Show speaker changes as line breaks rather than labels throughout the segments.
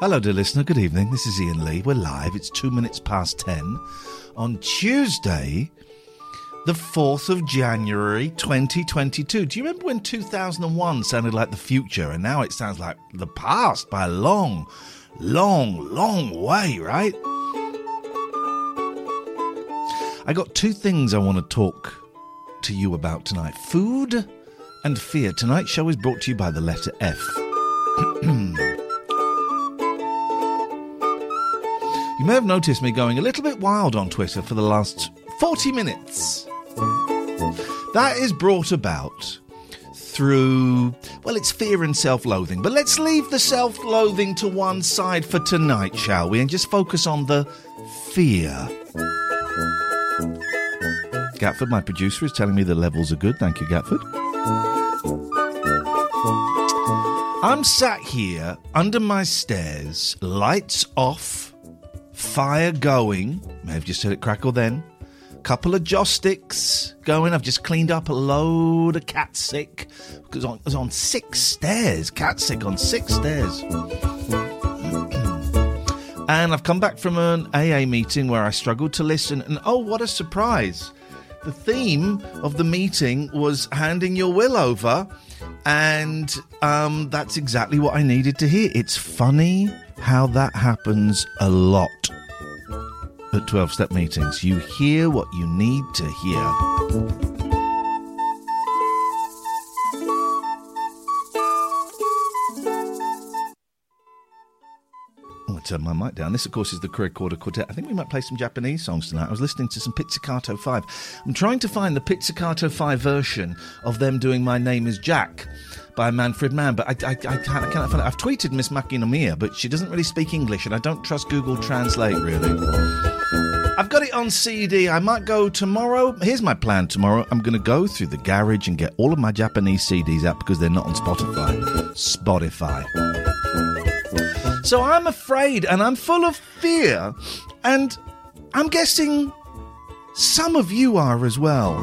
Hello, dear listener. Good evening. This is Ian Lee. We're live. It's two minutes past ten on Tuesday, the 4th of January 2022. Do you remember when 2001 sounded like the future and now it sounds like the past by a long, long, long way, right? I got two things I want to talk to you about tonight food and fear. Tonight's show is brought to you by the letter F. You may have noticed me going a little bit wild on Twitter for the last 40 minutes. That is brought about through, well, it's fear and self loathing. But let's leave the self loathing to one side for tonight, shall we? And just focus on the fear. Gatford, my producer, is telling me the levels are good. Thank you, Gatford. I'm sat here under my stairs, lights off fire going. May have just heard it crackle then. Couple of joss sticks going. I've just cleaned up a load of cat sick because I was on six stairs. Cat sick on six stairs. and I've come back from an AA meeting where I struggled to listen. And oh, what a surprise! The theme of the meeting was handing your will over. And um, that's exactly what I needed to hear. It's funny how that happens a lot at 12 step meetings. You hear what you need to hear. Turned my mic down. This, of course, is the Recorder Quartet. I think we might play some Japanese songs tonight. I was listening to some Pizzicato 5. I'm trying to find the Pizzicato 5 version of them doing My Name is Jack by Manfred Mann, but I, I, I, can't, I cannot find it. I've tweeted Miss Maki Nomiya, but she doesn't really speak English, and I don't trust Google Translate, really. I've got it on CD. I might go tomorrow. Here's my plan tomorrow. I'm going to go through the garage and get all of my Japanese CDs out because they're not on Spotify. Spotify. So I'm afraid and I'm full of fear, and I'm guessing some of you are as well.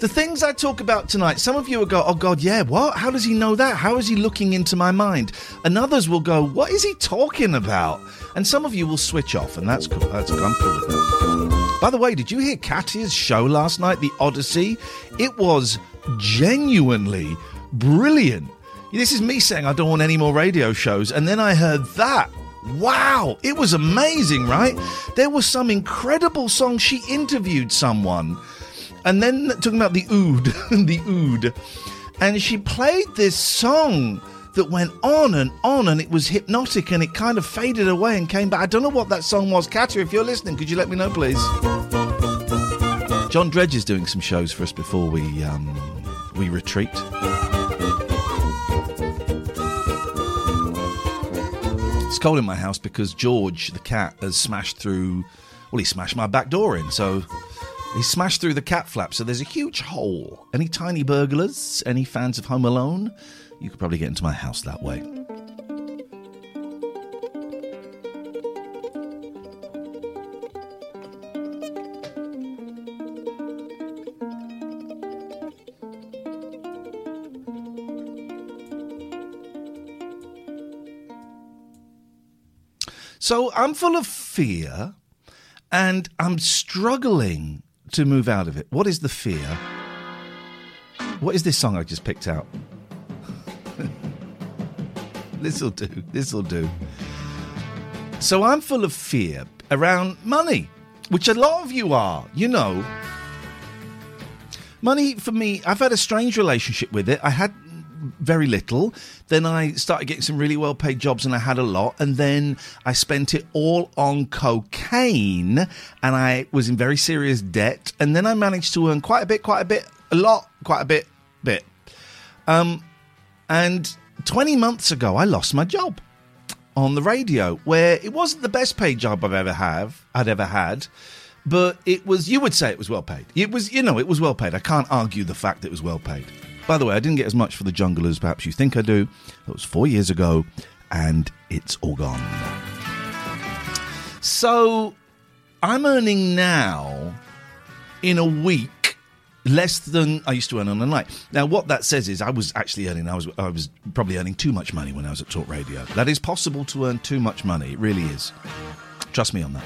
The things I talk about tonight, some of you will go, oh God, yeah, what? How does he know that? How is he looking into my mind? And others will go, what is he talking about? And some of you will switch off, and that's cool. That's cool. With. By the way, did you hear Katya's show last night, The Odyssey? It was genuinely brilliant. This is me saying I don't want any more radio shows, and then I heard that. Wow, it was amazing, right? There was some incredible song. She interviewed someone and then talking about the oud, the oud, and she played this song that went on and on, and it was hypnotic, and it kind of faded away and came back. I don't know what that song was. Katya, if you're listening, could you let me know, please? John Dredge is doing some shows for us before we um, we retreat. It's cold in my house because George, the cat, has smashed through. Well, he smashed my back door in, so he smashed through the cat flap, so there's a huge hole. Any tiny burglars? Any fans of Home Alone? You could probably get into my house that way. So I'm full of fear and I'm struggling to move out of it. What is the fear? What is this song I just picked out? this'll do. This'll do. So I'm full of fear around money, which a lot of you are, you know. Money for me, I've had a strange relationship with it. I had very little. Then I started getting some really well paid jobs and I had a lot. And then I spent it all on cocaine and I was in very serious debt. And then I managed to earn quite a bit, quite a bit, a lot, quite a bit, bit. Um, and 20 months ago, I lost my job on the radio where it wasn't the best paid job I've ever have I'd ever had but it was you would say it was well paid it was you know it was well paid I can't argue the fact that it was well paid by the way, I didn't get as much for the jungle as perhaps you think I do. That was four years ago, and it's all gone. So I'm earning now in a week less than I used to earn on a night. Now, what that says is I was actually earning, I was, I was probably earning too much money when I was at Talk Radio. That is possible to earn too much money. It really is. Trust me on that.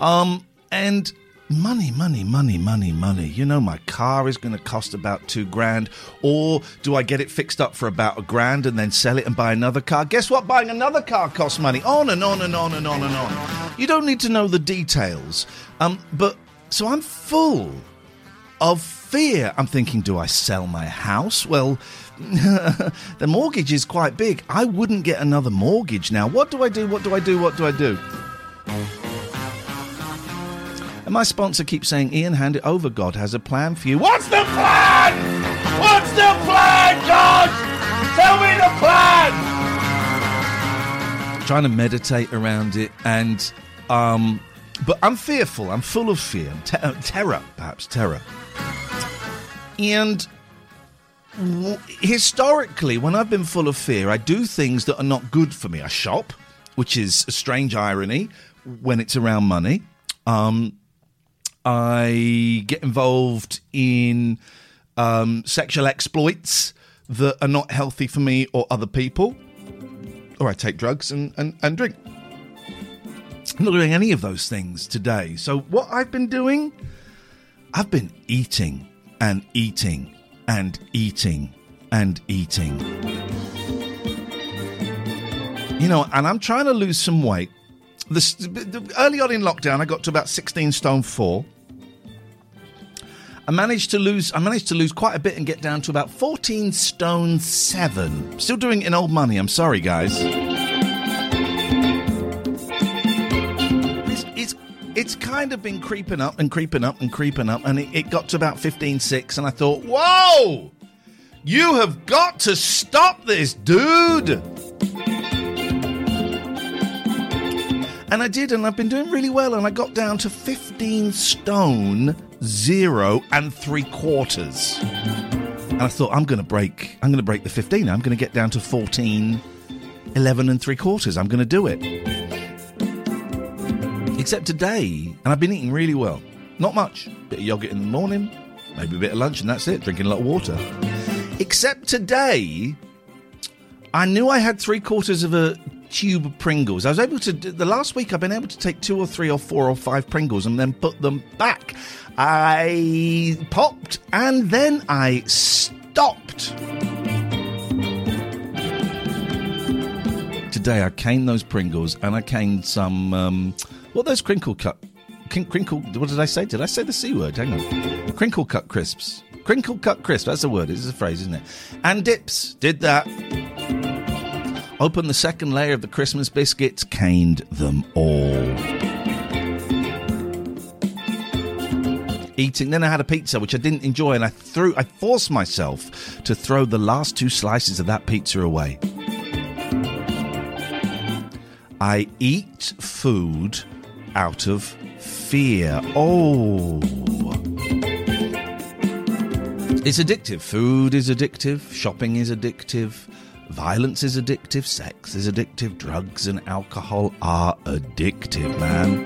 Um, and money, money, money, money, money. You know, my car is going to cost about two grand. Or do I get it fixed up for about a grand and then sell it and buy another car? Guess what? Buying another car costs money. On and on and on and on and on. You don't need to know the details. Um, but so I'm full of fear. I'm thinking, do I sell my house? Well, the mortgage is quite big. I wouldn't get another mortgage now. What do I do? What do I do? What do I do? And my sponsor keeps saying, Ian, hand it over. God has a plan for you. What's the plan? What's the plan, God? Tell me the plan. Trying to meditate around it, and um, but I'm fearful. I'm full of fear, te- uh, terror, perhaps terror. And w- historically, when I've been full of fear, I do things that are not good for me. I shop, which is a strange irony when it's around money. Um, I get involved in um, sexual exploits that are not healthy for me or other people, or I take drugs and, and, and drink. I'm not doing any of those things today. So, what I've been doing, I've been eating and eating and eating and eating. You know, and I'm trying to lose some weight. The, early on in lockdown, I got to about 16 stone 4. I managed to lose. I managed to lose quite a bit and get down to about fourteen stone seven. Still doing it in old money. I'm sorry, guys. It's, it's, kind of been creeping up and creeping up and creeping up, and it, it got to about fifteen six, and I thought, whoa, you have got to stop this, dude. And I did, and I've been doing really well, and I got down to 15 stone, zero, and three quarters. And I thought, I'm going to break, I'm going to break the 15. I'm going to get down to 14, 11 and three quarters. I'm going to do it. Except today, and I've been eating really well. Not much. Bit of yogurt in the morning, maybe a bit of lunch, and that's it. Drinking a lot of water. Except today, I knew I had three quarters of a tube Pringles. I was able to, the last week, I've been able to take two or three or four or five Pringles and then put them back. I popped and then I stopped. Today, I caned those Pringles and I caned some, um, what those crinkle cut? Crinkle, what did I say? Did I say the C word? Hang on. Crinkle cut crisps. Crinkle cut crisp. That's a word. It's a phrase, isn't it? And dips. Did that. Opened the second layer of the Christmas biscuits, caned them all. Eating, then I had a pizza which I didn't enjoy, and I threw, I forced myself to throw the last two slices of that pizza away. I eat food out of fear. Oh. It's addictive. Food is addictive. Shopping is addictive. Violence is addictive, sex is addictive, drugs and alcohol are addictive, man.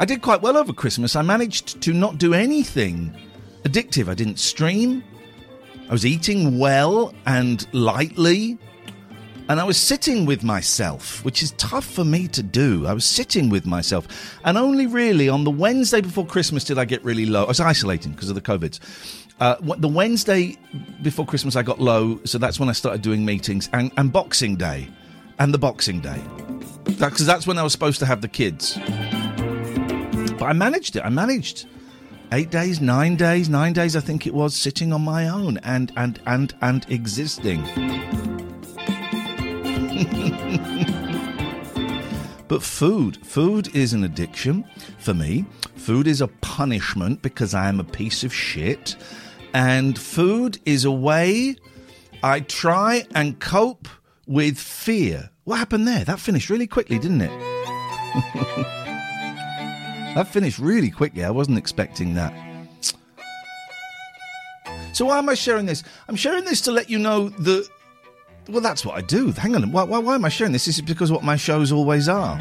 I did quite well over Christmas. I managed to not do anything addictive. I didn't stream. I was eating well and lightly. And I was sitting with myself, which is tough for me to do. I was sitting with myself. And only really on the Wednesday before Christmas did I get really low. I was isolating because of the COVID. Uh, the Wednesday before Christmas, I got low. So that's when I started doing meetings. And, and Boxing Day. And the Boxing Day. Because that's when I was supposed to have the kids. But I managed it. I managed eight days, nine days, nine days, I think it was, sitting on my own and and and and existing. but food, food is an addiction for me. Food is a punishment because I am a piece of shit. And food is a way I try and cope with fear. What happened there? That finished really quickly, didn't it? that finished really quickly. I wasn't expecting that. So why am I sharing this? I'm sharing this to let you know that well, that's what I do. Hang on, why, why, why am I sharing this? This is because what my shows always are.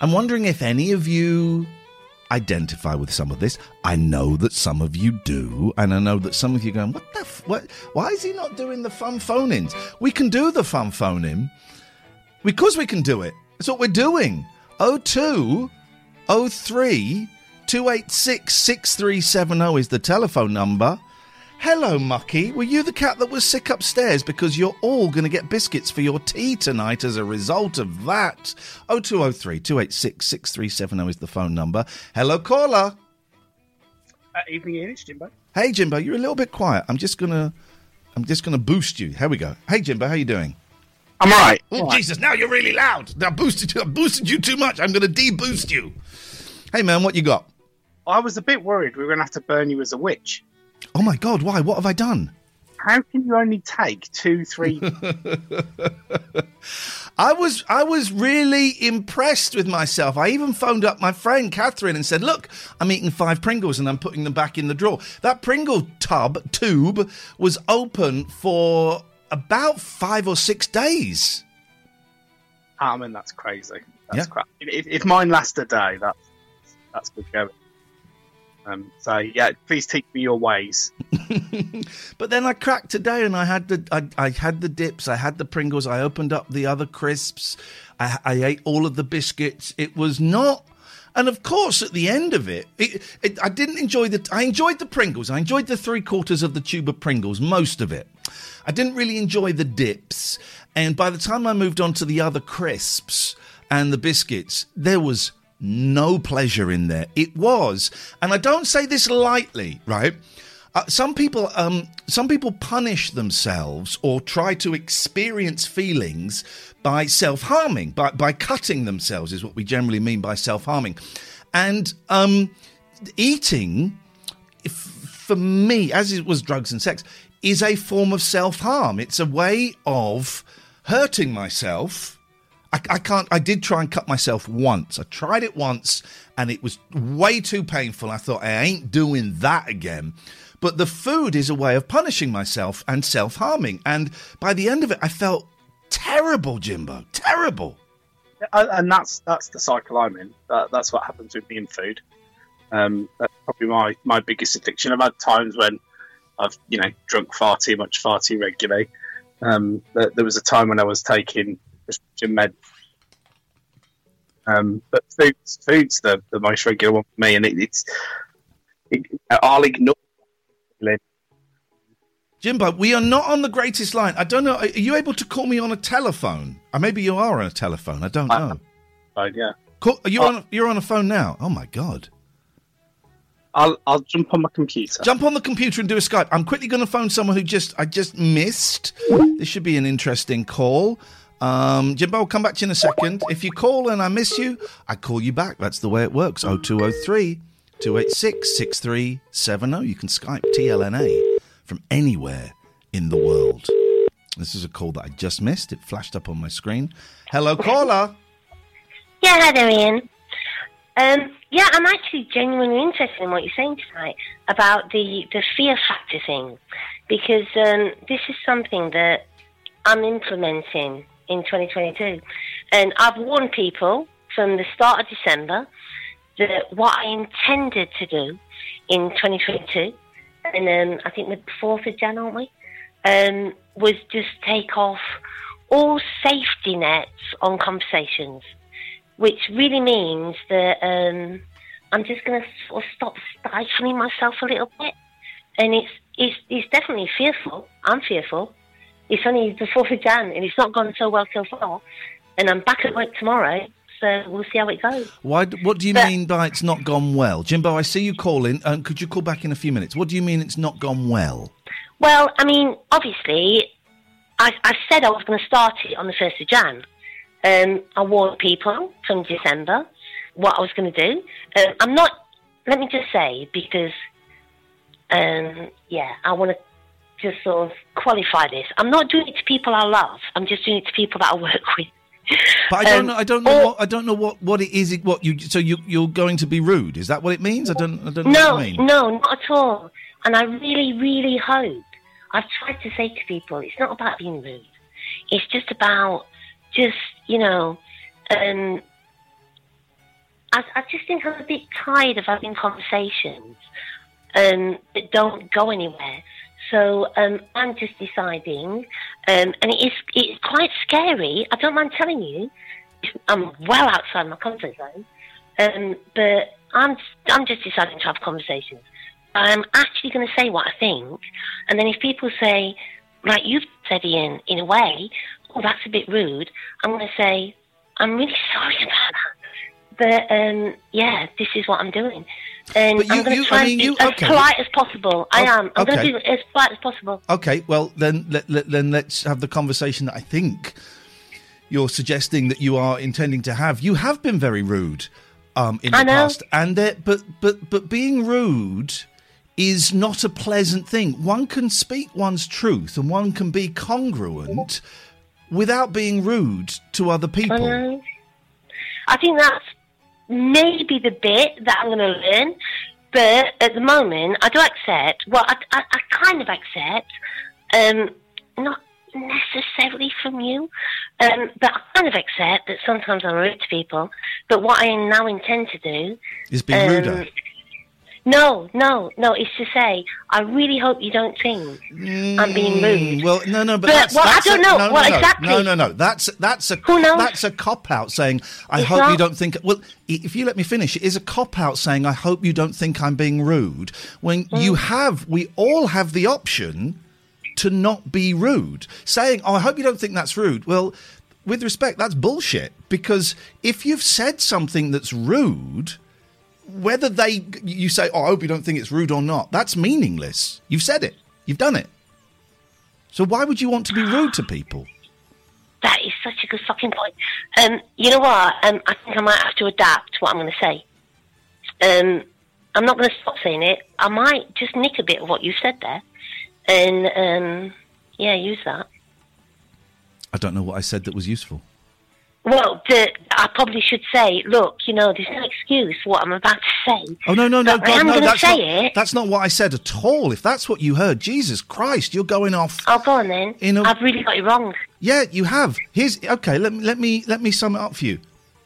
I'm wondering if any of you identify with some of this. I know that some of you do, and I know that some of you are going, "What the? F- what? Why is he not doing the fun phone-ins? We can do the fun phone-in because we can do it. That's what we're doing. 02 03 286 6370 is the telephone number. Hello, Mucky. Were you the cat that was sick upstairs because you're all going to get biscuits for your tea tonight as a result of that? 0203 286 6370 is the phone number. Hello, caller.
Uh, evening, Ian. It's Jimbo.
Hey, Jimbo. You're a little bit quiet. I'm just gonna, I'm just gonna boost you. Here we go. Hey, Jimbo. How you doing?
I'm all right.
Oh, Jesus! Now you're really loud. Now boosted. I boosted you too much. I'm gonna deboost you. Hey, man. What you got?
I was a bit worried we were going to have to burn you as a witch.
Oh my God! Why? What have I done?
How can you only take two, three?
I was I was really impressed with myself. I even phoned up my friend Catherine and said, "Look, I'm eating five Pringles and I'm putting them back in the drawer." That Pringle tub tube was open for about five or six days.
Ah, I mean, that's crazy. That's
Yeah.
crap. If, if mine lasts a day, that's that's good going. Um, so yeah, please teach me your ways.
But then I cracked today, and I had the I, I had the dips, I had the Pringles, I opened up the other crisps, I, I ate all of the biscuits. It was not, and of course, at the end of it, it, it, I didn't enjoy the. I enjoyed the Pringles. I enjoyed the three quarters of the tube of Pringles, most of it. I didn't really enjoy the dips, and by the time I moved on to the other crisps and the biscuits, there was no pleasure in there. It was, and I don't say this lightly, right? Uh, some people, um, some people punish themselves or try to experience feelings by self-harming, by by cutting themselves is what we generally mean by self-harming, and um, eating, if, for me, as it was drugs and sex, is a form of self-harm. It's a way of hurting myself. I, I can't. I did try and cut myself once. I tried it once, and it was way too painful. I thought I ain't doing that again. But the food is a way of punishing myself and self harming. And by the end of it, I felt terrible, Jimbo. Terrible.
And that's that's the cycle I'm in. That, that's what happens with me in food. Um, that's probably my, my biggest addiction. I've had times when I've you know drunk far too much, far too regularly. Um, there was a time when I was taking prescription med. Um, but food's, food's the, the most regular one for me, and it, it's it, I'll ignore.
Jimbo, we are not on the greatest line. I don't know. Are you able to call me on a telephone? Or maybe you are on a telephone. I don't know.
But yeah,
Call, are you
Oh.
on? You're on a phone now. Oh my god!
I'll I'll jump on my computer.
Jump on the computer and do a Skype. I'm quickly going to phone someone who just I just missed. This should be an interesting call. Um, Jimbo, I'll come back to you in a second. If you call and I miss you, I call you back. That's the way it works. 0203 286 6370. You can Skype TLNA from anywhere in the world. This is a call that I just missed. It flashed up on my screen. Hello, caller.
Yeah, hi there, Ian. Um, yeah, I'm actually genuinely interested in what you're saying tonight about the, the fear factor thing, because um, this is something that I'm implementing in 2022. And I've warned people from the start of December that what I intended to do in 2022, and um, I think the 4th of Jan, aren't we? Um, was just take off all safety nets on conversations, which really means that um, I'm just going to sort of stop stifling myself a little bit. And it's, it's, it's definitely fearful. I'm fearful. It's only the 4th of Jan and it's not gone so well so far. And I'm back at work tomorrow, so we'll see how it goes.
Why? What do you
But-
mean by it's not gone well, Jimbo? I see you calling. Um, could you call back in a few minutes? What do you mean it's not gone well?
Well, I mean, obviously, I, I said I was going to start it on the 1st of Jan. Um, I warned people from December what I was going to do. Um, I'm not, let me just say, because, um, yeah, I want to just sort of qualify this. I'm not doing it to people I love, I'm just doing it to people that I work with.
But I don't
Um,
know. I don't know
or-
what. I don't know what. What it is. What you? So you? You're going to be rude? Is that what it means? I don't. I don't know
No,
what you mean.
no, not at all. And I really, really hope. I've tried to say to people, it's not about being rude. It's just about just, you know, um, I, I just think I'm a bit tired of having conversations um, that don't go anywhere. So um, I'm just deciding, um, and it is it's quite scary. I don't mind telling you, I'm well outside my comfort zone. Um, but I'm I'm just deciding to have conversations. I'm actually going to say what I think, and then if people say, like you've said, Ian, in a way, oh, that's a bit rude, I'm going to say, I'm really sorry about that. But um, yeah, this is what I'm doing, and
But you-
I'm going to try
I mean,
and be
you-
as
okay.
polite as possible. I
Oh,
am. I'm going to be as polite as possible.
Okay. Well, then let, let, then let's have the conversation that I think you're suggesting that you are intending to have. You have been very rude um, in the
know.
past, and there, but but but being rude is not a pleasant thing. One can speak one's truth, and one can be congruent without being rude to other people.
I. I think that's maybe the bit that I'm going to learn. But at the moment, I do accept. Well, I, I, I kind of accept. Um, not necessarily from you, um, but I kind of accept that sometimes I'm rude to people. But what I now intend to do
Is be
um,
ruder.
No, no, no. It's to say, I really hope you don't think I'm being rude.
Mm, Well, no, no, but,
But-
that's,
well, I don't
a,
know.
No,
Well,
no,
exactly.
No, no, no. That's that's a
Who knows?
that's a cop out saying I
It's
hope you don't think. Well, if you let me finish, it is a cop out saying I hope you don't think I'm being rude. When
Mm.
you have, we all have the option to not be rude. Saying, "Oh, I hope you don't think that's rude." Well, with respect, that's bullshit. Because if you've said something that's rude, whether they you say, "Oh, I hope you don't think it's rude" or not, that's meaningless. You've said it. You've done it. So why would you want to be rude to people?
That is such a good fucking point. Um, you know what? Um, I think I might have to adapt what I'm going to say. Um, I'm not going to stop saying it. I might just nick a bit of what you said there, and um, yeah, use that.
I don't know what I said that was useful.
Well, I probably should say, look, you know, there's no excuse for what I'm about to say.
Oh no, no, no,
But I am
no!
gonna
That's
say
not,
it.
that's not what I said at all. If that's what you heard, Jesus Christ, you're going off.
Oh, go on then.
In a-
I've really got it wrong.
Yeah, you have. Here's okay. Let me let me let me sum it up for you.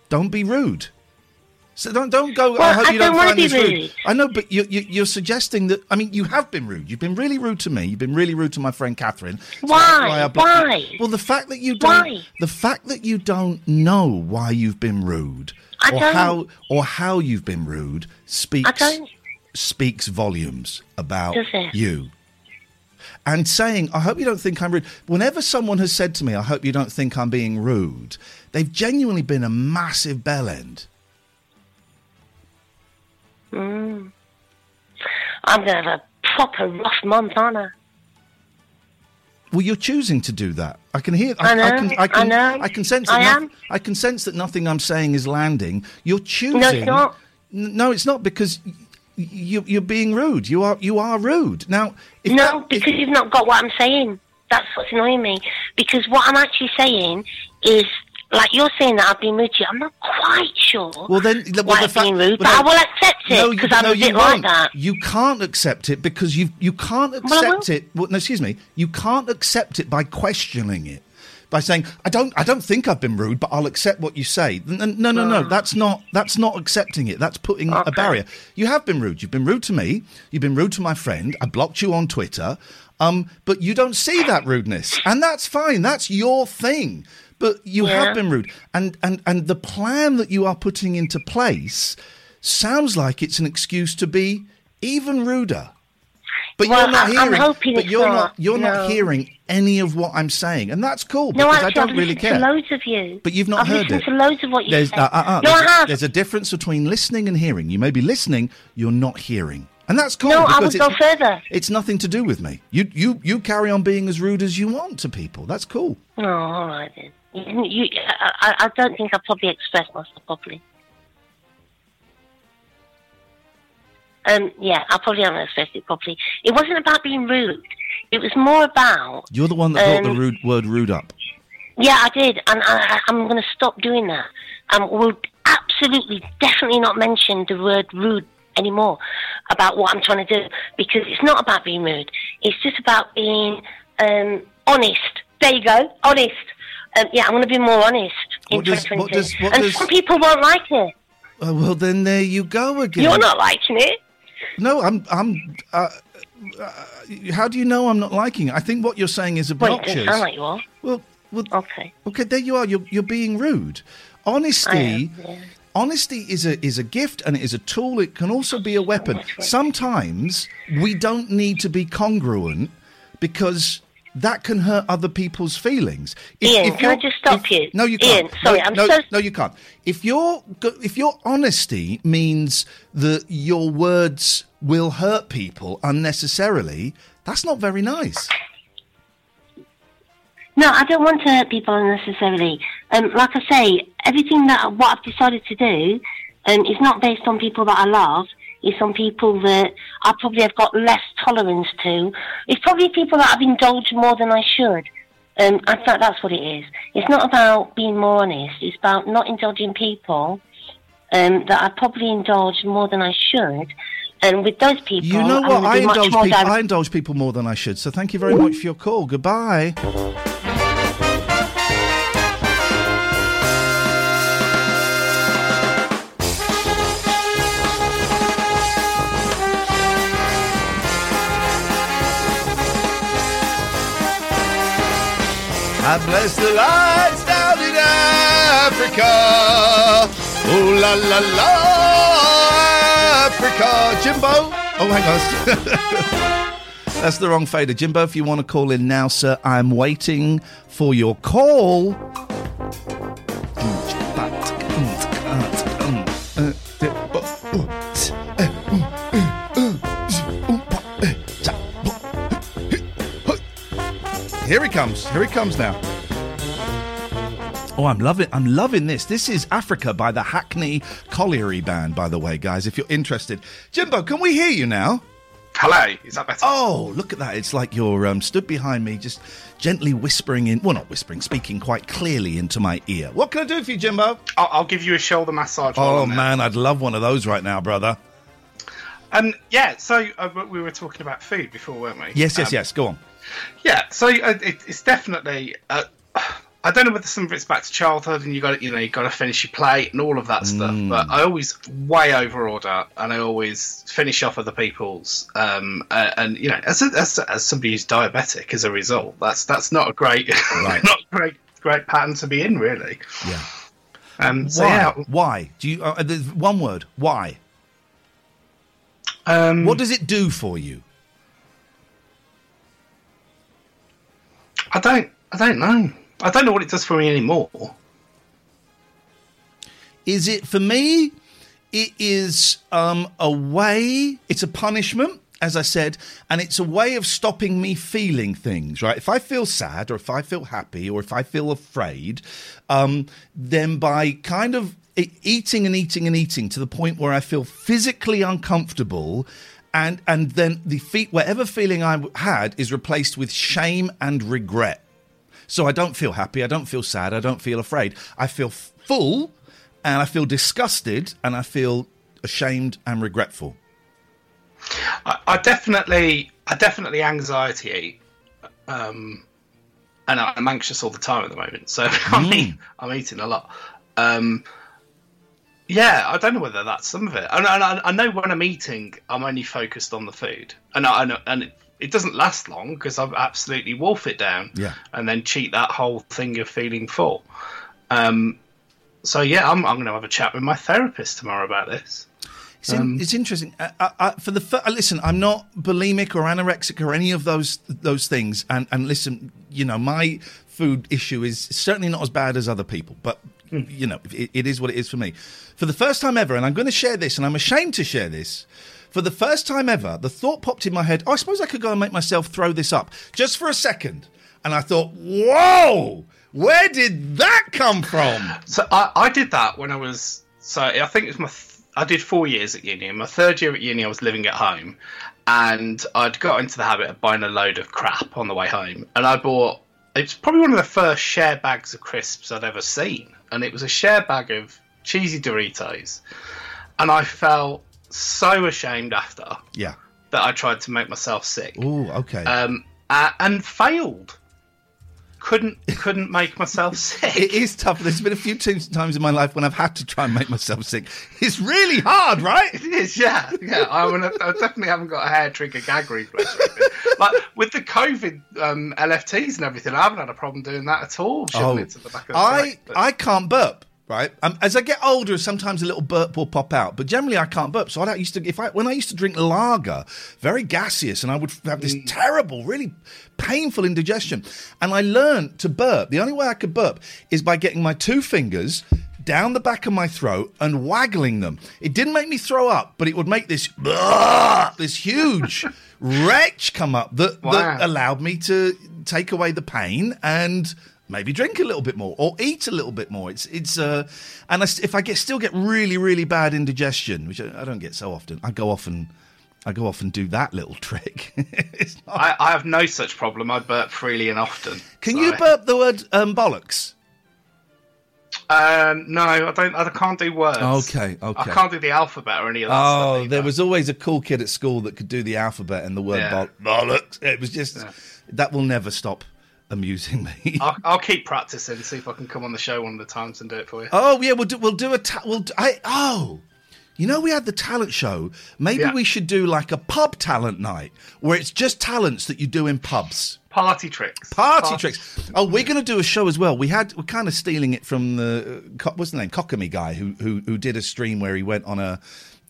Don't be rude. So don't don't go. Oh,
I
hope
I
you don't,
don't
find this rude.
rude.
I know, but you, you, you're suggesting that. I mean, you have been rude. You've been really rude to me. You've been really rude to my friend Catherine. So
Why?
that's I blocked you.
Why?
Well, the fact that you don't.
Why?
The fact that you don't know why you've been rude,
I
or
don't.
how or how you've been rude, speaks
I don't.
speaks volumes about you. And saying, I hope you don't think I'm rude. Whenever someone has said to me, I hope you don't think I'm being rude, they've genuinely been a massive bell end.
Mm. I'm going to have a proper rough month, aren't I?
Well, you're choosing to do that. I can hear.
I know,
I can. I can.
I know.
can sense. That
I am.
I can sense that nothing I'm saying is landing. You're choosing.
No, it's not.
N- No, it's not because you, you're being rude. You are. You are rude. Now, if
No,
that- if-
because you've not got what I'm saying. That's what's annoying me. Because what I'm actually saying is, like you're saying that I've been rude to you. I'm not quite sure.
Well, then, well,
why
the
been rude,
well,
but I will accept it because I'm
no,
a
you
bit like that.
You can't accept it because you you can't
Well,
accept it. Well, no, excuse me. You can't accept it by questioning it. By saying, "I don't, I don't think I've been rude, but I'll accept what you say." N- n- No, no, no. That's not. That's not accepting it. That's putting a
Ah.
Barrier. You have been rude. You've been rude to me. You've been rude to my friend. I blocked you on Twitter. Um, but you don't see that rudeness, and that's fine. That's your thing. But you
Yeah.
have been rude, and and and the plan that you are putting into place sounds like it's an excuse to be even ruder. But
Well,
you're not
I- I'm
hearing.
hoping
but you're
not.
You're
no.
not hearing any of what I'm saying, and that's cool
No,
because
actually,
I don't
I've
really care.
to loads of you.
But you've not
I've
heard it.
to loads of what you
There's, uh, uh, uh,
no,
there's,
I
a,
have.
there's a difference between listening and hearing. You may be listening, you're not hearing, and that's cool.
No, I would go further.
It's nothing to do with me. You you you carry on being as rude as you want to people. That's cool.
Oh, all right then. You, you, I, I don't think I probably expressed myself properly. Um, yeah, I probably haven't expressed it properly. It wasn't about being rude. It was more about
You're the one that brought the
Um,
rude word rude up.
Yeah, I did, and I, I- I'm going to stop doing that. Um, we'll absolutely, definitely not mention the word rude anymore about what I'm trying to do because it's not about being rude. It's just about being um, honest. There you go, honest. Um, yeah, I'm going to be more honest in
What does-
2022.
what does- what
and
does-
some people won't like it.
Oh, well, then there you go again.
You're not liking it.
No, I'm. I'm. Uh, uh, how do you know I'm not liking it? I think what you're saying is
Well,
obnoxious.
doesn't sound like you are.
well, well,
Okay.
okay, there you are. You're you're being rude. Honesty.
am, yeah.
Honesty is a is a gift and it is a tool. It can also be a weapon.
much for it.
Sometimes we don't need to be congruent because that can hurt other people's feelings. If-
Ian,
if
can I just stop
if-
you?
No, you can't.
Ian, sorry,
no,
I'm
no,
so-
no, you can't. If your if your honesty means that your words will hurt people unnecessarily, that's not very nice.
No, I don't want to hurt people unnecessarily. Um, like I say, everything that what I've decided to do um, is not based on people that I love. It's on people that I probably have got less tolerance to. It's probably people that I've indulged more than I should. Um, I think that's what it is. It's not about being more honest. It's about not indulging people um, that I probably indulged more than I should. And with those people,
You know what? I indulge
more
people.
direct.
I indulge people more than I should. So thank you very much for your call. Goodbye. I bless the lights down in Africa. Oh la la la, Africa. Jimbo. Oh, hang on. That's the wrong fader. Jimbo, if you want to call in now, sir, I'm waiting for your call. Here he comes. Here he comes now. Oh, I'm loving I'm loving this. This is Africa by the Hackney Colliery Band, by the way, guys, if you're interested. Jimbo, can we hear you now?
Hello, is that better?
Oh, look at that. It's like you're um, stood behind me, just gently whispering in, well, not whispering, speaking quite clearly into my ear. What can I do for you, Jimbo?
I'll, I'll give you a shoulder massage.
Oh, man, I'd love one of those right now, brother.
Um, yeah, so uh, we were talking about food before, weren't we?
Yes, yes,
Um,
yes. Go on.
Yeah, so uh, it, it's definitely. Uh, I don't know whether some of it's back to childhood, and you got you know you got to finish your plate and all of that stuff.
Mm.
But I always way over order, and I always finish off other people's. Um, uh, and you know, as, a, as as somebody who's diabetic, as a result, that's that's not a great,
Right.
not a great great pattern to be in, really.
Yeah.
Um, so
Why?
yeah,
Why? Do you? Uh, there's one word. Why?
um,
What does it do for you?
I don't I don't know. I don't know what it does for me anymore.
Is it for me? It is um, a way. It's a punishment, as I said, and it's a way of stopping me feeling things. Right? If I feel sad, or if I feel happy, or if I feel afraid, um, then by kind of eating and eating and eating to the point where I feel physically uncomfortable. And, and then the feet, whatever feeling I had is replaced with shame and regret. So I don't feel happy, I don't feel sad, I don't feel afraid. I feel full and I feel disgusted and I feel ashamed and regretful.
I, I definitely, I definitely anxiety eat, um, and I'm anxious all the time at the moment. So I mean, I'm eating a lot. Um, yeah, I don't know whether that's some of it. And, and I, I know when I'm eating, I'm only focused on the food, and I, and it doesn't last long because I absolutely wolf it down.
Yeah.
And then cheat that whole thing of feeling full. Um, so yeah, I'm I'm going to have a chat with my therapist tomorrow about this.
It's, in, it's interesting. I, I, for the listen, I'm not bulimic or anorexic or any of those those things. And and listen, you know, my food issue is certainly not as bad as other people, but you know, it, it is what it is for me. For the first time ever, and I'm going to share this, and I'm ashamed to share this. For the first time ever, the thought popped in my head. Oh, I suppose I could go and make myself throw this up just for a second. And I thought, whoa, where did that come from?
So I, I did that when I was so I think it was my th- I did four years at uni. My third year at uni, I was living at home, and I'd got into the habit of buying a load of crap on the way home. And I bought it's probably one of the first share bags of crisps I'd ever seen, and it was a share bag of cheesy Doritos, and I felt so ashamed after
Yeah.
that I tried to make myself sick,
Oh, okay.
um, uh, and failed. Couldn't couldn't make myself sick.
It is tough. There's been a few times in my life when I've had to try and make myself sick. It's really hard, right?
It is, yeah, yeah. I, mean, I definitely haven't got a hair trigger gag reflex. like with the COVID um, LFTs and everything, I haven't had a problem doing that at all. Shoving it to the back of the
Oh, I I can't burp. Right. Um, as I get older, sometimes a little burp will pop out, but generally I can't burp. So I don't used to. If I when I used to drink lager, very gaseous, and I would have this terrible, really painful indigestion, and I learned to burp. The only way I could burp is by getting my two fingers down the back of my throat and waggling them. It didn't make me throw up, but it would make this this huge retch come up that,
Wow.
that allowed me to take away the pain and maybe drink a little bit more or eat a little bit more. It's it's uh, and I if I get still get really really bad indigestion, which I, I don't get so often, I go off and I go off and do that little trick. Not-
I, I have no such problem. I burp freely and often.
Can
so-
you burp the word um, bollocks?
Um, no, I don't. I can't do words.
Okay, okay.
I can't do the alphabet or any of that.
Oh, there was always a cool kid at school that could do the alphabet and the word
Yeah.
boll- bollocks. It was just that will never stop amusing me.
I'll, I'll keep practicing. See if I can come on the show one of the times and do it for you.
Oh yeah, we'll do we'll do a ta- we'll do, I oh. You know we had the talent show. Maybe
Yeah.
we should do like a pub talent night where it's just talents that you do in pubs.
Party tricks.
Party tricks. Oh, we're going to do a show as well. We had we're kind of stealing it from the uh, what's the name Cockamy guy who who who did a stream where he went on a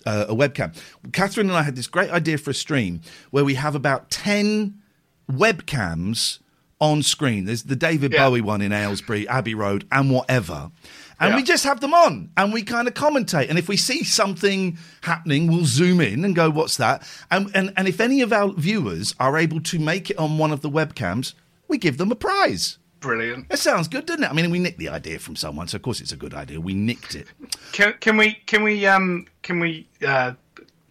uh, a webcam. Catherine and I had this great idea for a stream where we have about ten webcams on screen. There's the David
Yeah.
Bowie one in Aylesbury, Abbey Road, and whatever. And
Yeah.
we just have them on and we kind of commentate. And if we see something happening, we'll zoom in and go, what's that? And, and, and if any of our viewers are able to make it on one of the webcams, we give them a prize.
Brilliant.
That sounds good, doesn't it? I mean, we nicked the idea from someone, so of course it's a good idea. We nicked it.
Can, can we? Can we? Um. Can we? Uh,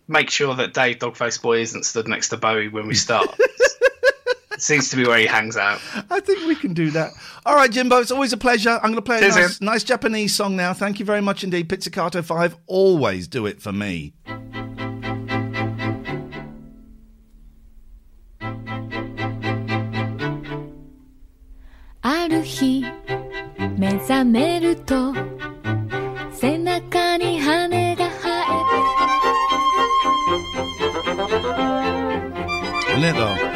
make sure that Dave Dogface Boy isn't stood next to Bowie when we start. Seems to be where he hangs out.
I think we can do that. All right, Jimbo, it's always a pleasure. I'm going to play a nice, nice Japanese song now. Thank you very much indeed. Pizzicato 5, always do it for me.
あ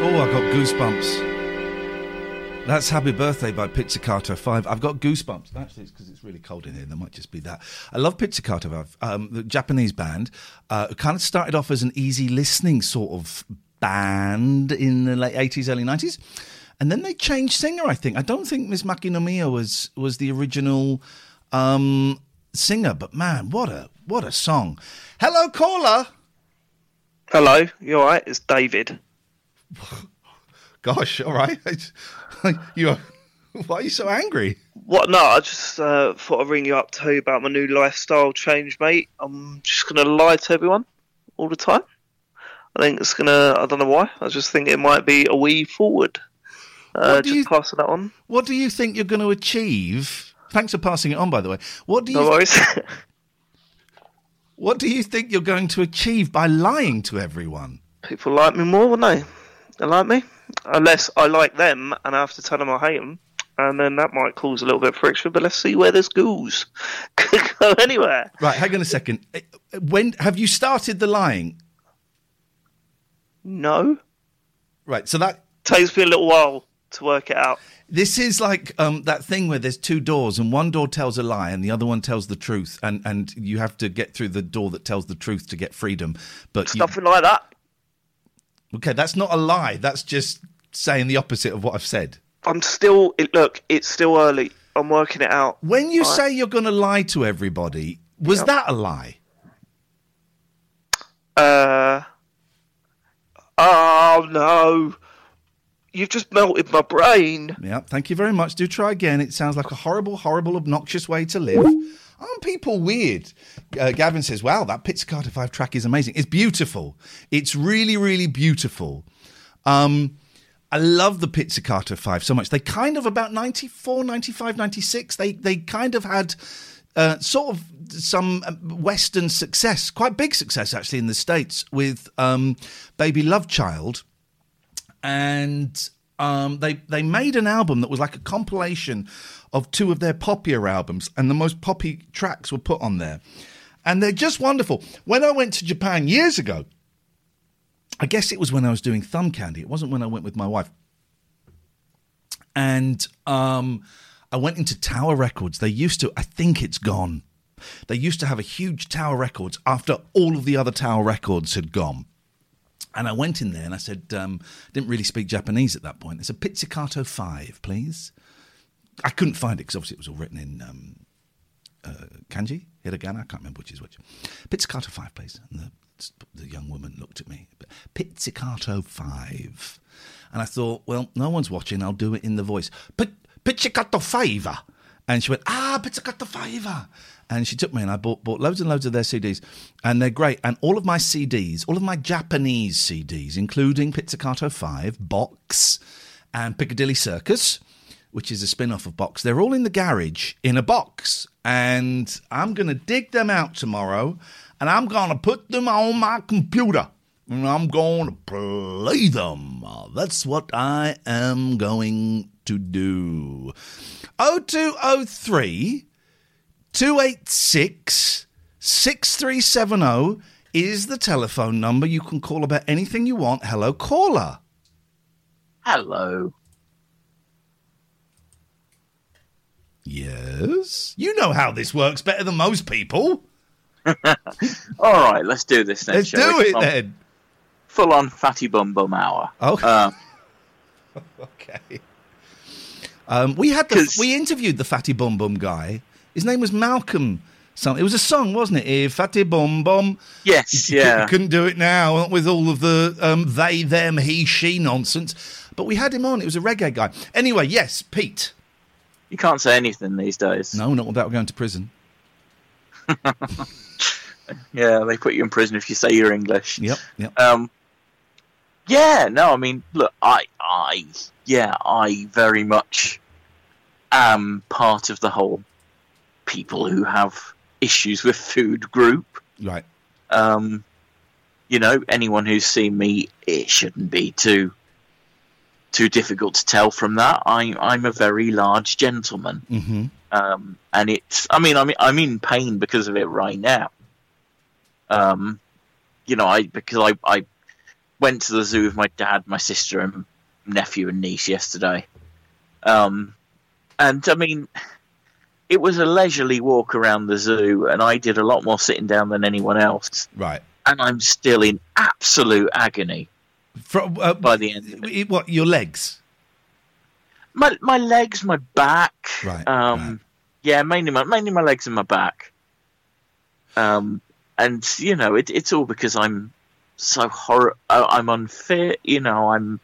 Oh, I got goosebumps. That's Happy Birthday by Pizzicato 5. I've got goosebumps. Actually, it's because it's really cold in here. There might just be that. I love Pizzicato 5, um, the Japanese band. Uh, kind of started off as an easy listening sort of band in the late 80s, early 90s. And then they changed singer, I think. I don't think Miss Maki Nomiya was, was the original um, singer, but man, what a, what a song. Hello, caller.
Hello, you alright? It's David.
Gosh, all right. you are, why are you so angry?
What? No, I just uh, thought I'd ring you up to tell you about my new lifestyle change, mate. I'm just gonna lie to everyone all the time. I think it's gonna. I don't know why. I just think it might be a wee forward. Uh, just
you-
passing that on.
What do you think you're going to achieve? Thanks for passing it on, by the way. What do you
No worries.
What do you think you're going to achieve by lying to everyone?
People like me more, wouldn't they? They like me, unless I like them and I have to tell them I hate them, and then that might cause a little bit of friction. But let's see where this goes. Could go anywhere.
Right, hang on a second. Eh, When have you started the lying?
No.
Right. So that
takes me a little while to work it out.
This is like um, that thing where there's two doors, and one door tells a lie, and the other one tells the truth, and and you have to get through the door that tells the truth to get freedom. But you-
like that.
Okay, that's not a lie. That's just saying the opposite of what I've said.
I'm still. It, look, it's still early. I'm working it out.
When you
Right.
say you're going to lie to everybody, was that a lie?
Uh. Oh no! You've just melted my brain.
Yeah, thank you very much. Do try again. It sounds like a horrible, horrible, obnoxious way to live. Aren't people weird? Uh, Gavin says, wow, that Pizzicato 5 track is amazing. It's beautiful. It's really, really beautiful. Um, I love the Pizzicato 5 so much. They kind of, about 94, 95, 96, they, they kind of had uh, sort of some uh, Western success, quite big success actually in the States with um, Baby Love Child and um, they they made an album that was like a compilation of two of their poppier albums, and the most poppy tracks were put on there, and they're just wonderful. When I went to Japan years ago, I guess it was when I was doing Thumb Candy. It wasn't when I went with my wife, and um, I went into Tower Records. They used to, I think it's gone. They used to have a huge Tower Records after all of the other Tower Records had gone. And I went in there and I said, um, didn't really speak Japanese at that point. I a Pizzicato 5, please. I couldn't find it because obviously it was all written in um, uh, kanji, hiragana, I can't remember which is which. Pizzicato 5, please. And the, the young woman looked at me, Pizzicato 5. And I thought, well, no one's watching, I'll do it in the voice. Pizzicato 5. And she went, ah, Pizzicato 5. And she took me and I bought, bought loads and loads of their CDs. And they're great. And all of my CDs, all of my Japanese CDs, including Pizzicato 5, Box, and Piccadilly Circus, which is a spin off of Box, they're all in the garage in a box. And I'm going to dig them out tomorrow and I'm going to put them on my computer and I'm going to play them. That's what I am going to do. 0203 286 6370 is the telephone number. You can call about anything you want. Hello, caller.
Hello.
Yes. You know how this works better than most people.
All right, let's do this then.
Let's do it
on.
then.
Full on fatty bum bum hour.
Okay.
Um,
okay. Um, we had the, we interviewed the Fatty Bum Bum guy. His name was Malcolm. Some, it was a song, wasn't it? Eh, Fatty Bum Bum.
Yes, yeah.
couldn't do it now with all of the um, they, them, he, she nonsense. But we had him on. It was a reggae guy. Anyway, yes, Pete.
You can't say anything these days.
No, not without going to prison.
Yeah, they put you in prison if you say you're English.
Yep, yep.
Um, yeah, no, I mean, look, I, I, yeah, I very much am part of the whole people who have issues with food group.
Right.
Um, you know, anyone who's seen me, it shouldn't be too too difficult to tell from that. I, I'm a very large gentleman,
Mm-hmm.
um, and it's. I mean, I'm I'm in pain because of it right now. Um, you know, I because I I went to the zoo with my dad, my sister, and nephew and niece yesterday. Um, and I mean, it was a leisurely walk around the zoo, and I did a lot more sitting down than anyone else.
Right.
And I'm still in absolute agony
From, uh,
by the end. Of it.
what, your legs?
My my legs, my back.
Right,
Um, yeah, mainly my mainly my legs and my back. Um, and you know, it, it's all because I'm so hor- uh, I'm unfit. You know, I'm.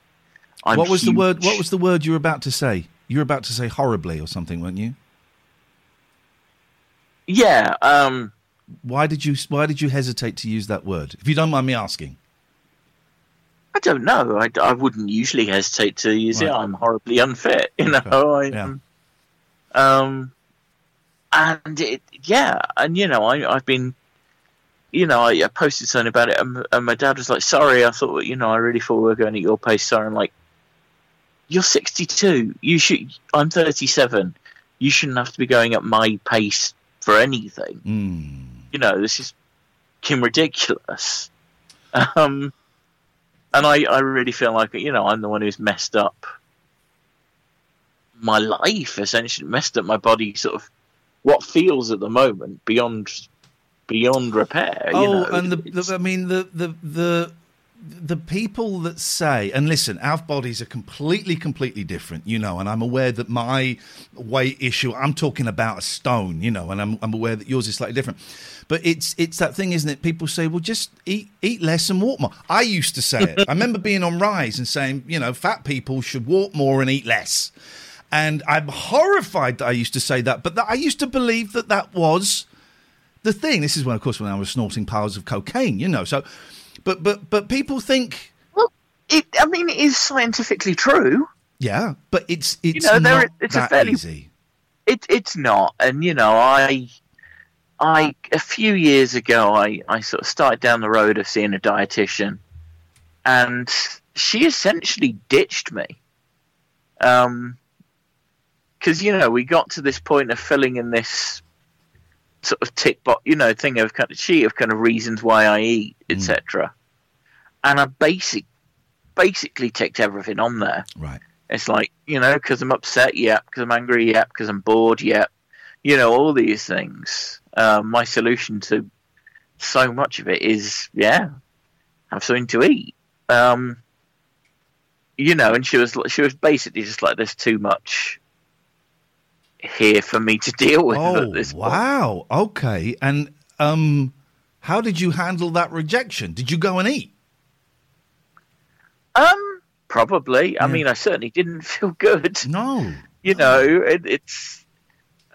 I'm
what was the word? What was the word you were about to say? You were about to say horribly or something, weren't you?
Yeah. Um.
Why did you Why did you hesitate to use that word? If you don't mind me asking.
I don't know. I, I wouldn't usually hesitate to use it. I'm horribly unfit. You know. I,
Yeah.
Um, and it, yeah, and you know, I, I've been, you know, I, I posted something about it, and, and my dad was like, "Sorry, I thought, you know, I really thought we were going at your pace." Sorry, I'm like, "You're 62. You should. I'm 37. You shouldn't have to be going at my pace for anything.
Mm.
You know, this is fucking ridiculous." Um, and I, I really feel like you know I'm the one who's messed up my life essentially messed up my body sort of what feels at the moment beyond beyond repair you
oh,
know
and the, the I mean the the the the people that say, and listen, our bodies are completely, completely different, you know, and I'm aware that my weight issue, I'm talking about a stone, you know, and I'm, I'm aware that yours is slightly different. But it's it's that thing, isn't it? People say, well, just eat eat less and walk more. I used to say it. I remember being on Rise and saying, you know, fat people should walk more and eat less. And I'm horrified that I used to say that, but that I used to believe that that was the thing. This is when, of course, when I was snorting piles of cocaine, you know. So, but but but people think,
well, it. I mean, it is scientifically true.
yeah, but it's it's
you know, there,
not
it's a
that
fairly
easy.
It, it's not, and you know, I, I a few years ago, I, I sort of started down the road of seeing a dietitian, and she essentially ditched me. Um, because you know we got to this point of filling in this sort of tick box, you know, thing of kind of sheet of kind of reasons why I eat, etc. And I basic, basically ticked everything on there.
Right.
It's like, you know, because I'm upset, yeah. Because I'm angry, yeah. Because I'm bored, yeah. You know, all these things. Um, my solution to so much of it is, yeah, have something to eat. Um, you know, and she was she was basically just like, there's too much here for me to deal with
Oh
at this point.
wow! Okay, and um, how did you handle that rejection? Did you go and eat?
Um, probably. I mean, I certainly didn't feel good.
No.
You know, it, it's.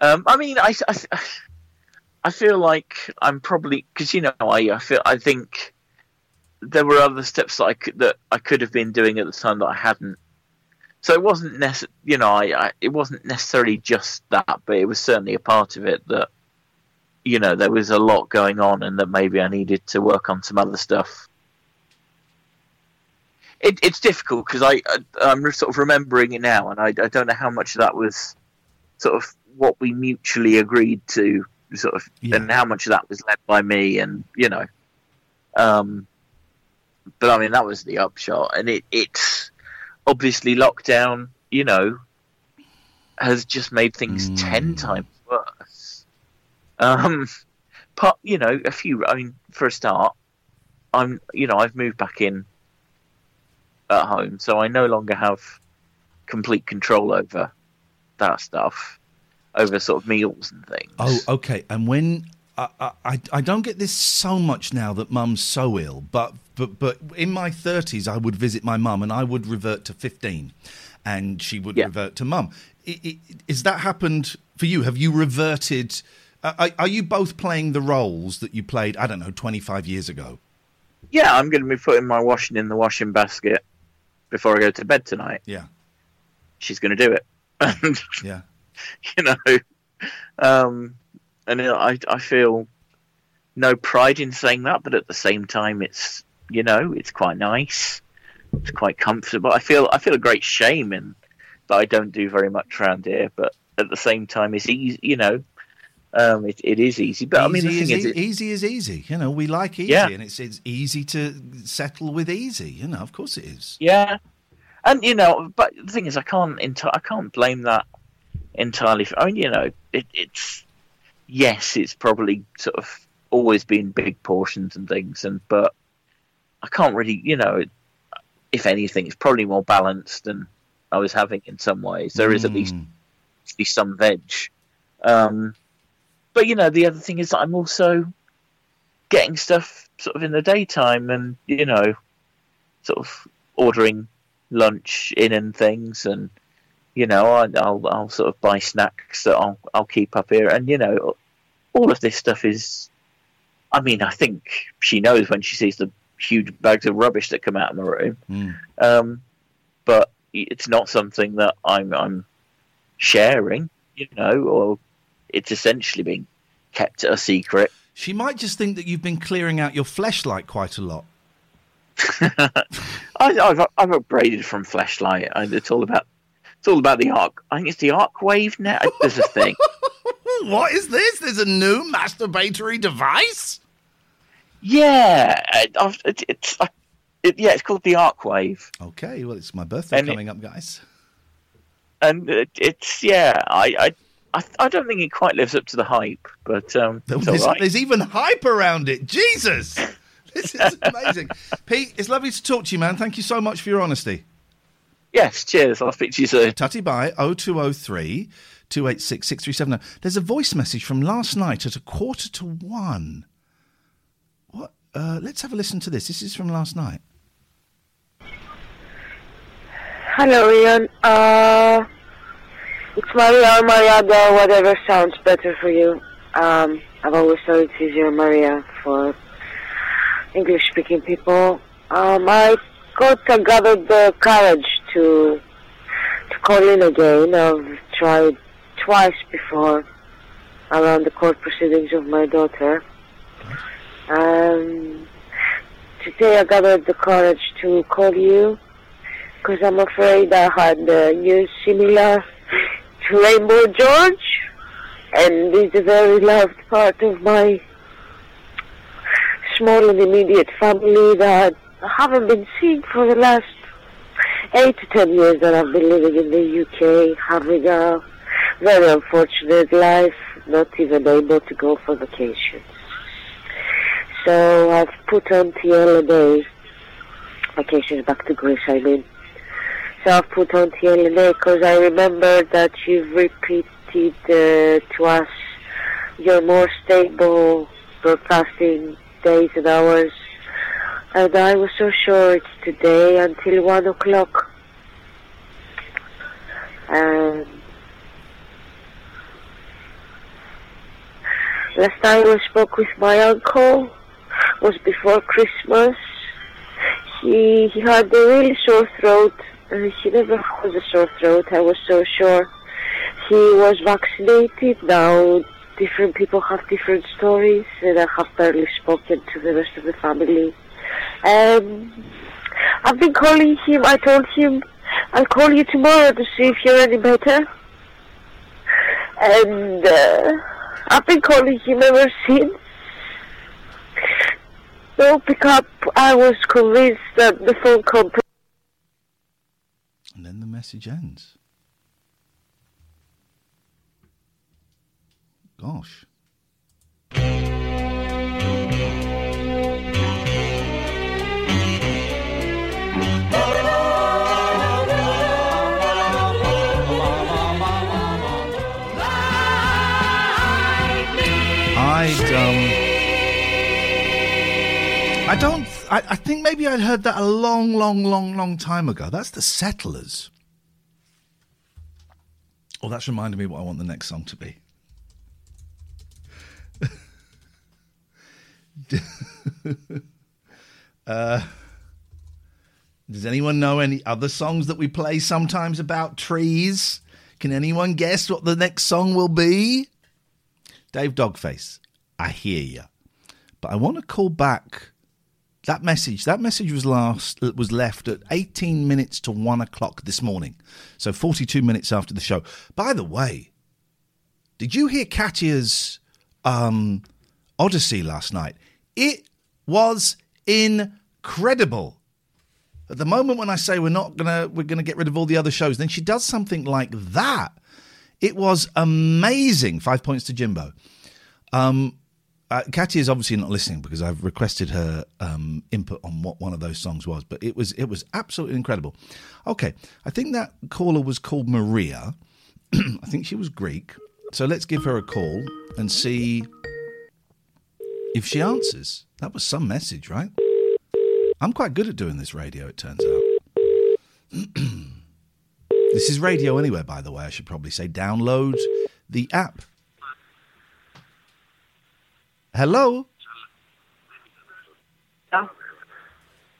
Um, I mean, I, I, I feel like I'm probably because you know I, I feel I think there were other steps that I could that I could have been doing at the time that I hadn't. So it wasn't necess- you know, I, I it wasn't necessarily just that, but it was certainly a part of it that you know there was a lot going on, and that maybe I needed to work on some other stuff. It, it's difficult because I, I I'm sort of remembering it now, and I, I don't know how much that was sort of what we mutually agreed to, sort of, and how much of that was led by me, and you know, um, but I mean that was the upshot, and it it's obviously lockdown, you know, has just made things ten times worse. Um, but you know, a few. I mean, for a start, I'm you know I've moved back in at home, so I no longer have complete control over that stuff, over sort of meals and things.
Oh, okay. And when I, I, I don't get this so much now that mum's so ill, but but but in my thirties, I would visit my mum and I would revert to fifteen, and she would revert to mum. Is that happened for you? Have you reverted? uh, Are, are you both playing the roles that you played? I don't know, twenty five years ago.
Yeah, I'm going to be putting my washing in the washing basket before I go to bed tonight.
Yeah.
She's going to do it.
Yeah.
you know, um, and I, I feel no pride in saying that, but at the same time, it's, you know, it's quite nice. It's quite comfortable. I feel, I feel a great shame in that I don't do very much around here, but at the same time, it's easy, you know, um, it, it is easy. But I mean, the
easy
thing
is,
is, it-
easy is easy. You know, we like easy,
Yeah.
and it's it's easy to settle with easy. You know, of course it is.
Yeah, and you know, but the thing is, I can't enti- I can't blame that entirely. For, I mean, you know, it, it's yes, it's probably sort of always been big portions and things, and but I can't really, you know, if anything, it's probably more balanced than I was having in some ways. There is at least at least some veg. Um, but you know, the other thing is that I'm also getting stuff sort of in the daytime, and you know, sort of ordering lunch in and things, and you know, I, I'll I'll sort of buy snacks that I'll I'll keep up here, and you know, all of this stuff is. I mean, I think she knows when she sees the huge bags of rubbish that come out of my room.
Mm.
Um, but it's not something that I'm I'm sharing, you know, or it's essentially being kept a secret.
She might just think that you've been clearing out your fleshlight quite a lot.
I, I've I've upgraded from flashlight. It's all about it's all about the arc. I think it's the arc wave now. There's a thing.
what is this? There's a new masturbatory device.
Yeah, I- it- it's I, It, yeah, it's called the arc wave.
Okay, well, it's my birthday
And it-
coming up, guys.
and it, it's yeah, I, I I I don't think it quite lives up to the hype, but um,
There's,
right.
there's even hype around it. Jesus! This is amazing. Pete, it's lovely to talk to you, man. Thank you so much for your honesty.
Yes, cheers. I'll speak to you soon.
Tutty bye 0203 286 6370. There's a voice message from last night at a quarter to one. What? Uh, let's have a listen to this. This is from last night.
Hello, Ian. Uh, it's Maria or Mariada, whatever sounds better for you. Um, I've always thought it's easier Maria for English-speaking people. Um, I got I gathered the courage to to call in again. I've tried twice before around the court proceedings of my daughter. Um, today I gathered the courage to call you because I'm afraid I had uh, news similar to Rainbow George, and it's a very loved part of my small and immediate family that I haven't been seeing for the last eight to ten years that I've been living in the UK, having a very unfortunate life, not even able to go for vacations. So I've put on TLNA, vacations back to Greece, I mean. So I've put on TLNA because I remember that you've repeated uh, to us your more stable broadcasting days and hours. And I was so sure it's today until one o'clock. And last time I spoke with my uncle was before Christmas. He he had a really sore throat. Uh, he never has a sore throat. I was so sure. He was vaccinated. Now different people have different stories, and I have barely spoken to the rest of the family. Um, I've been calling him. I told him I'll call you tomorrow to see if you're any better. And uh, I've been calling him ever since. No pick up. I was convinced that the phone company.
And then the message ends. Gosh. I'd um I don't I, I think maybe I'd heard that a long, long, long, long time ago. That's the settlers. Oh, that's reminded me what I want the next song to be. uh, does anyone know any other songs that we play sometimes about trees? Can anyone guess what the next song will be? Dave Dogface, I hear you, but I want to call back that message. That message was last was left at 18 minutes to one o'clock this morning, so 42 minutes after the show. By the way, did you hear Katya's um, Odyssey last night? It was incredible. At the moment when I say we're not gonna we're gonna get rid of all the other shows, then she does something like that. It was amazing. Five points to Jimbo. Um, uh, is obviously not listening because I've requested her um, input on what one of those songs was, but it was it was absolutely incredible. Okay, I think that caller was called Maria. I think she was Greek. So let's give her a call and see if she answers. That was some message, right? I'm quite good at doing this radio, it turns out. this is Radio Anywhere, by the way. I should probably say download the app. Hello?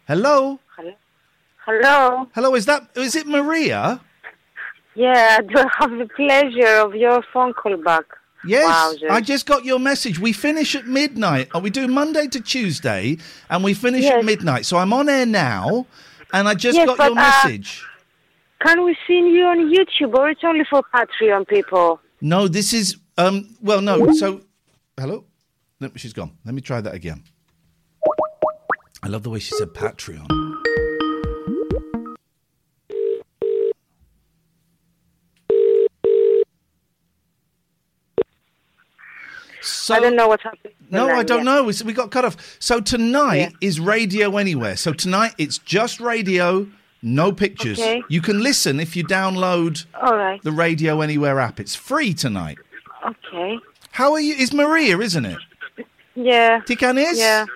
Hello?
Hello. Hello.
Hello, is that is it Maria?
Yeah, I do have the pleasure of your phone call back.
Yes,
Wowzers.
I just got your message. We finish at midnight. Oh, we do Monday to Tuesday, and we finish
Yes.
at midnight. So I'm on air now, and I just
Yes,
got
but,
your
uh,
message.
Can we see you on YouTube, or it's only for Patreon people?
No, this is um. Well, no. So, hello. Nope, she's gone. Let me try that again. I love the way she said Patreon. So,
I don't know what's happening.
No, I don't
yet.
know. We, we, got cut off. So tonight yeah. is radio anywhere. So tonight it's just radio, no pictures.
Okay.
You can listen if you download
All right.
the Radio Anywhere app. It's free tonight.
Okay.
How are you? Is Maria, isn't it?
Yeah.
Ticanes?
Yeah.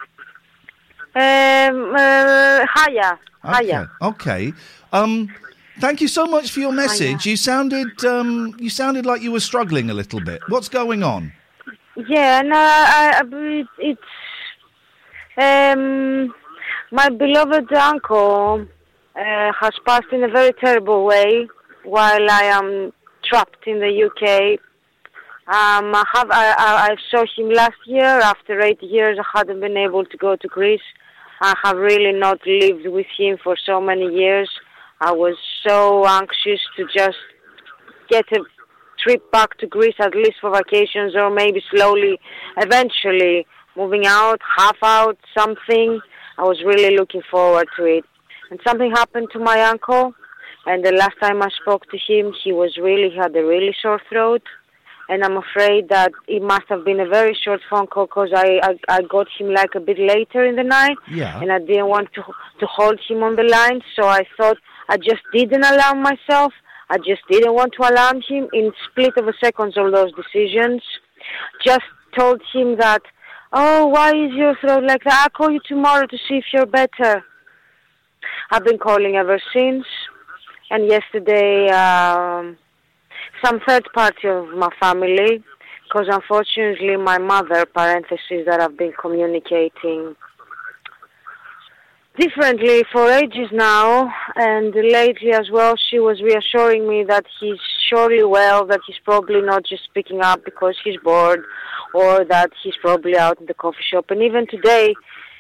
Um, uh, Haya. Haya.
Okay. Um, thank you so much for your message. You sounded um, you sounded like you were struggling a little bit. What's going on?
Yeah, no, I, I, it's um, my beloved uncle uh, has passed in a very terrible way while I am trapped in the UK. Um, I have I, I, saw him last year. After eight years, I hadn't been able to go to Greece. I have really not lived with him for so many years. I was so anxious to just get a trip back to Greece at least for vacations or maybe slowly, eventually moving out, half out, something. I was really looking forward to it. And something happened to my uncle. And the last time I spoke to him, he was really, he had a really sore throat. And I'm afraid that it must have been a very short phone call because I, I, I got him like a bit later in the night.
Yeah.
And I didn't want to, to hold him on the line. So I thought I just didn't alarm myself. I just didn't want to alarm him in split of a seconds of those decisions. Just told him that, oh, why is your throat like that? I'll call you tomorrow to see if you're better. I've been calling ever since. And yesterday, um, some third party of my family, because unfortunately my mother, parentheses, that I've been communicating differently for ages now, and lately as well, she was reassuring me that he's surely well, that he's probably not just picking up because he's bored, or that he's probably out in the coffee shop. And even today,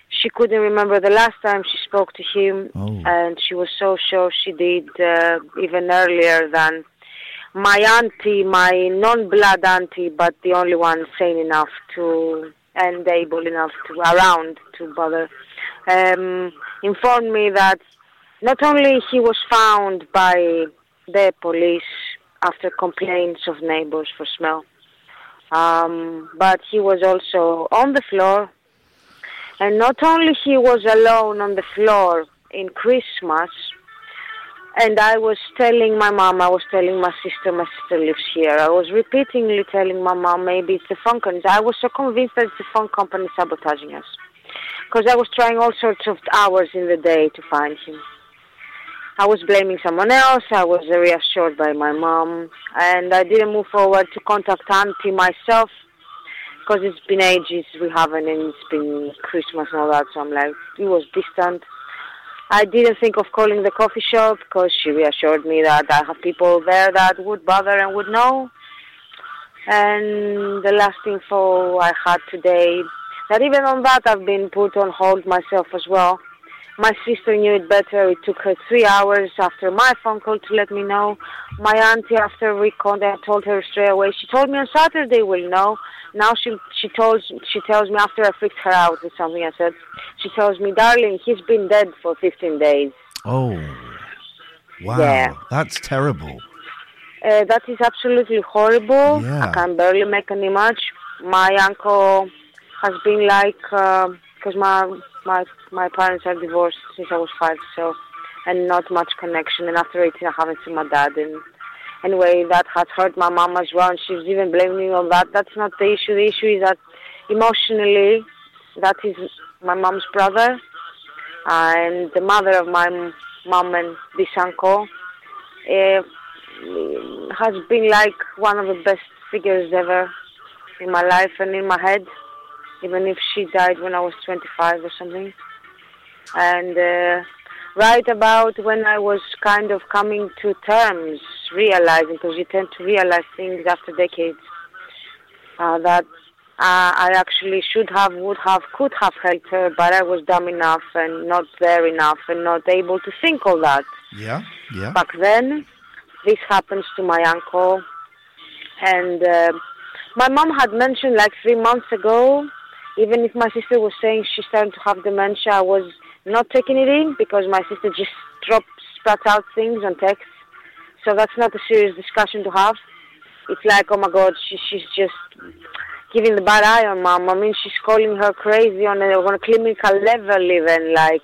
she couldn't remember the last time she spoke to him, and she was so sure she did uh, even earlier than my auntie, my non-blood auntie, but the only one sane enough to and able enough to around to bother, um, informed me that not only he was found by the police after complaints of neighbors for smell, um, but he was also on the floor, and not only he was alone on the floor in Christmas. And I was telling my mom, I was telling my sister, my sister lives here. I was repeatedly telling my mom, maybe it's the phone company. I was so convinced that it's the phone company sabotaging us. Because I was trying all sorts of hours in the day to find him. I was blaming someone else. I was reassured by my mom. And I didn't move forward to contact Auntie myself. Because it's been ages we haven't, and it's been Christmas and all that. So I'm like, it was distant. I didn't think of calling the coffee shop because she reassured me that I have people there that would bother and would know. And the last info I had today, that even on that I've been put on hold myself as well. My sister knew it better. It took her three hours after my phone call to let me know. My auntie, after we contacted, I told her straight away. She told me on Saturday we'll know. Now she she tells she tells me after I freaked her out with something I said. She tells me, darling, he's been dead for 15 days.
Oh, wow,
Yeah.
that's terrible.
Uh, that is absolutely horrible.
Yeah.
I can barely make an image. My uncle has been like, because my my my parents are divorced since I was five, so and not much connection. And after 18, I haven't seen my dad. And anyway, that has hurt my mom as well. And she's even blaming me on that. That's not the issue. The issue is that emotionally, that is my mom's brother and the mother of my mom and this uncle. Uh, has been like one of the best figures ever in my life and in my head, even if she died when I was 25 or something. And uh, right about when I was kind of coming to terms, realizing, because you tend to realize things after decades, uh, that uh, I actually should have, would have, could have helped her, but I was dumb enough and not there enough and not able to think all that
Yeah, yeah.
back then. This happens to my uncle, and uh, my mom had mentioned like three months ago. Even if my sister was saying she's starting to have dementia, I was not taking it in because my sister just drops, spat out things on text. So that's not a serious discussion to have. It's like, oh my God, she, she's just, giving the bad eye on mom. I mean, she's calling her crazy on a, on a clinical level, even like.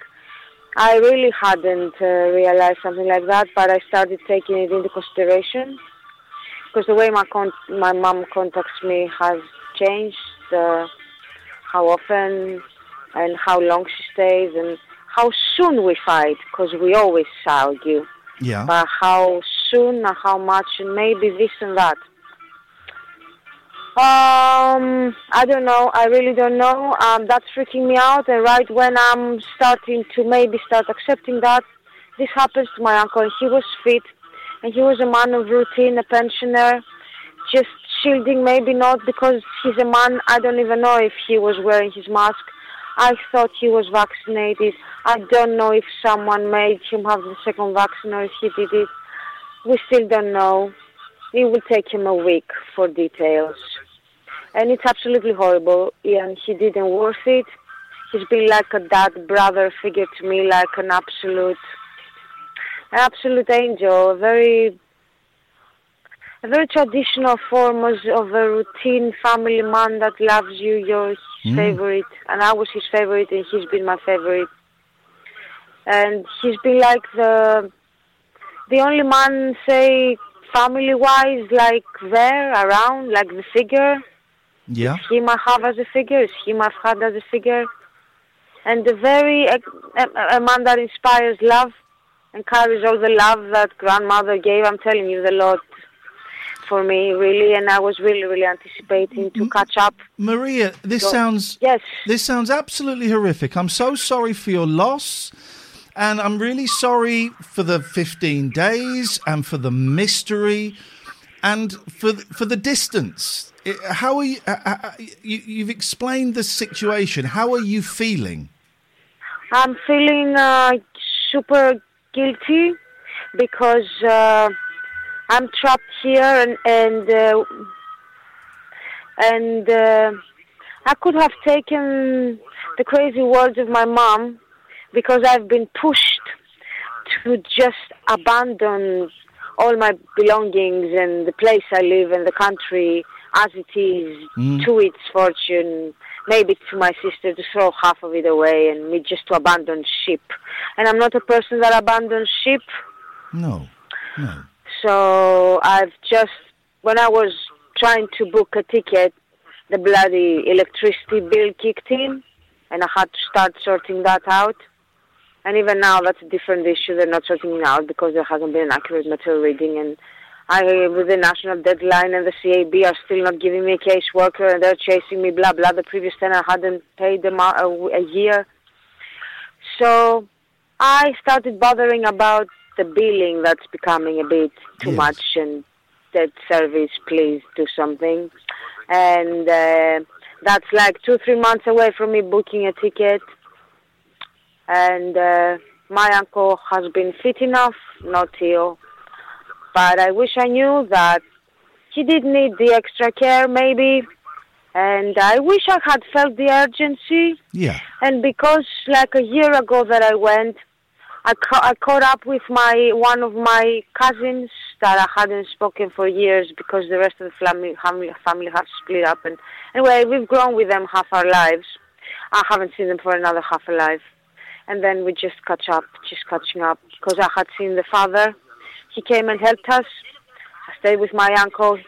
I really hadn't uh, realized something like that, but I started taking it into consideration because the way my con- my mom contacts me has changed. Uh, how often and how long she stays and how soon we fight because we always argue.
Yeah.
But how soon and how much and maybe this and that. Um, I don't know. I really don't know. Um, that's freaking me out. And right when I'm starting to maybe start accepting that, this happens to my uncle. He was fit, and he was a man of routine, a pensioner, just shielding. Maybe not because he's a man. I don't even know if he was wearing his mask. I thought he was vaccinated. I don't know if someone made him have the second vaccine or if he did it. We still don't know. It will take him a week for details. And it's absolutely horrible. And he didn't worth it. He's been like a dad brother figure to me, like an absolute, an absolute angel. Very, a very traditional form of a routine family man that loves you. You're
Mm.
favorite, and I was his favorite, and he's been my favorite. And he's been like the, the only man, say, family-wise, like there around, like the figure
Yeah.
him I have as a figure, is him I've had as a figure, and a very a, a, a man that inspires love and carries all the love that grandmother gave. I'm telling you, the Lord for me really, and I was really, really anticipating to catch up.
Maria, this
So-
sounds
yes.
This sounds absolutely horrific. I'm so sorry for your loss, and I'm really sorry for the 15 days and for the mystery, and for for the distance. How are you, uh, uh, you? You've explained the situation. How are you feeling?
I'm feeling uh, super guilty because uh, I'm trapped here and and uh, and uh, I could have taken the crazy words of my mom because I've been pushed to just abandon all my belongings and the place I live and the country as it is
Mm.
to its fortune, maybe to my sister to throw half of it away and me just to abandon ship. And I'm not a person that abandons ship,
No, no.
So I've just, when I was trying to book a ticket, the bloody electricity bill kicked in and I had to start sorting that out. And even now, that's a different issue. They're not sorting it out because there hasn't been an accurate material reading. And I, with the national deadline and the CAB are still not giving me a caseworker and they're chasing me, blah, blah. The previous tenant hadn't paid them a, a year. So I started bothering about the billing that's becoming a bit too much and that service, please do something. And uh, that's like two, three months away from me booking a ticket. And uh, my uncle has been fit enough, not ill. But I wish I knew that he did need the extra care, maybe. And I wish I had felt the urgency.
Yeah.
And because like a year ago that I went, I, ca- I caught up with my one of my cousins that I hadn't spoken for years because the rest of the family family, family have split up. And anyway, we've grown with them half our lives. I haven't seen them for another half a life. And then we just catch up, just catching up because I had seen the father. He came and helped us. I stayed with my uncle,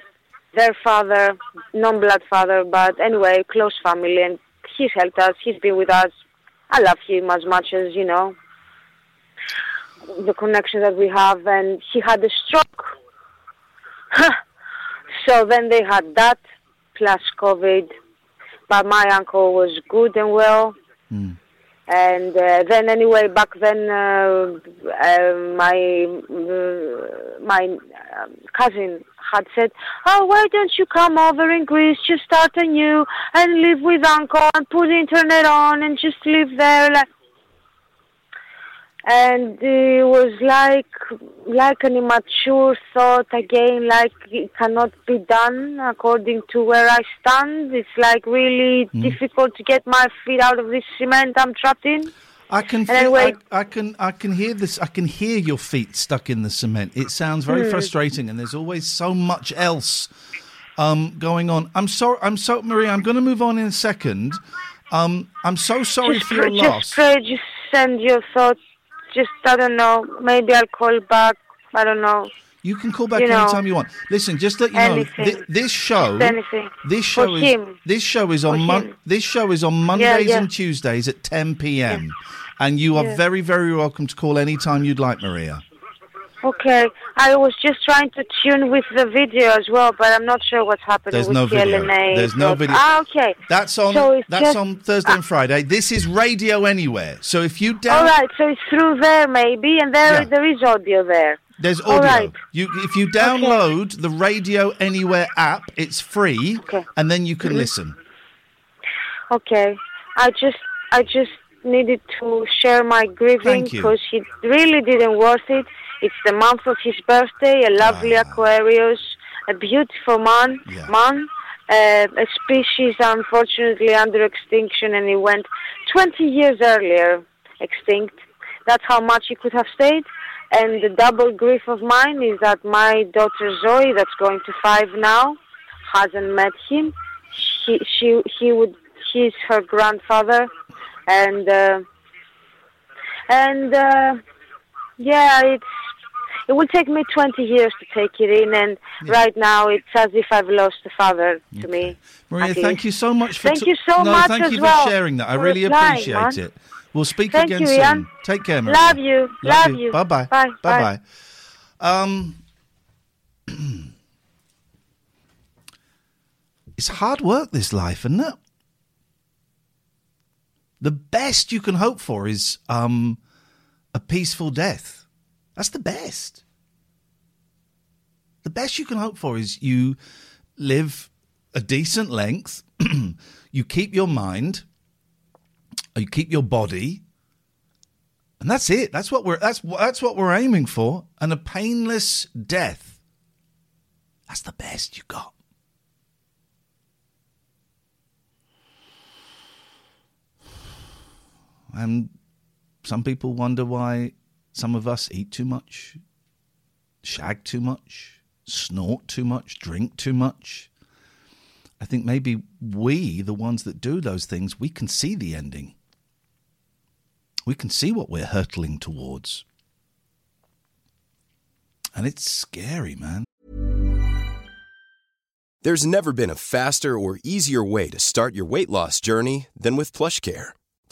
their father, non-blood father, but anyway, close family, and he's helped us. He's been with us. I love him as much as you know the connection that we have. And he had a stroke, so then they had that plus COVID. But my uncle was good and well. And uh, then anyway, back then, uh, uh, my my um, cousin had said, "Oh, why don't you come over in Greece, just start anew and live with uncle and put the internet on and just live there." Like, and it was like like an immature thought again like it cannot be done according to where i stand it's like really difficult to get my feet out of this cement i'm trapped in
I can feel,
anyway-
I, I can I can hear this I can hear your feet stuck in the cement. It sounds very
Hmm.
frustrating and there's always so much else um, going on. I'm sorry. I'm so Maria. I'm going to move on in a second. Um, I'm so sorry
just,
for your loss.
pray, just send your thoughts. Just I don't know. Maybe I'll call back. I don't know.
You can call back
you know,
anytime you want. Listen, just let you know,
anything.
this show,
anything.
this
For
show is
him.
this show is on
For
Mon- this show is on Mondays
yeah.
and Tuesdays at 10 p.m. And you are
Yeah.
very, very welcome to call anytime you'd like, Maria.
Okay, I was just trying to tune with the video as well, but I'm not sure what's happening
There's
with
no video. There's no video.
Ah, okay.
That's on.
So
that's
just-
on Thursday and Friday. This is Radio Anywhere. So if you
All
down,
right, so it's through there maybe, and there
Yeah.
there is audio there.
there's audio.
right.
You if you download the Radio Anywhere app, it's free, and then you can
Mhm.
listen.
Okay, I just I just needed to share my grieving because he really didn't worth it. It's the month of his birthday, a lovely
Ah.
Aquarius, a beautiful man, man, uh, a species unfortunately under extinction, and he went 20 years earlier extinct. That's how much he could have stayed. And the double grief of mine is that my daughter Zoe, that's going to five now, hasn't met him. She, she, he would, he's her grandfather, and uh, and uh, yeah, it's it will take me 20 years to take it in, and right now it's as if I've lost a father to me.
Maria, thank you so much for
Thank
t-
you so
no,
much
thank
as
you
well
for sharing that. I really
replying,
appreciate
man.
it. We'll speak
Thank
again
you,
soon.
Ian.
Take care, Maria.
Love you. Love you.
Bye bye.
Bye.
Bye
Bye.
bye. Um, it's hard work, this life, isn't it? The best you can hope for is um, a peaceful death. That's the best. The best you can hope for is you live a decent length, you keep your mind, you keep your body, and that's it. That's what we're that's that's what we're aiming for, and a painless death. That's the best you got. And some people wonder why some of us eat too much, shag too much, snort too much, drink too much. I think maybe we, the ones that do those things, we can see the ending. We can see what we're hurtling towards. And it's scary, man.
There's never been a faster or easier way to start your weight loss journey than with PlushCare.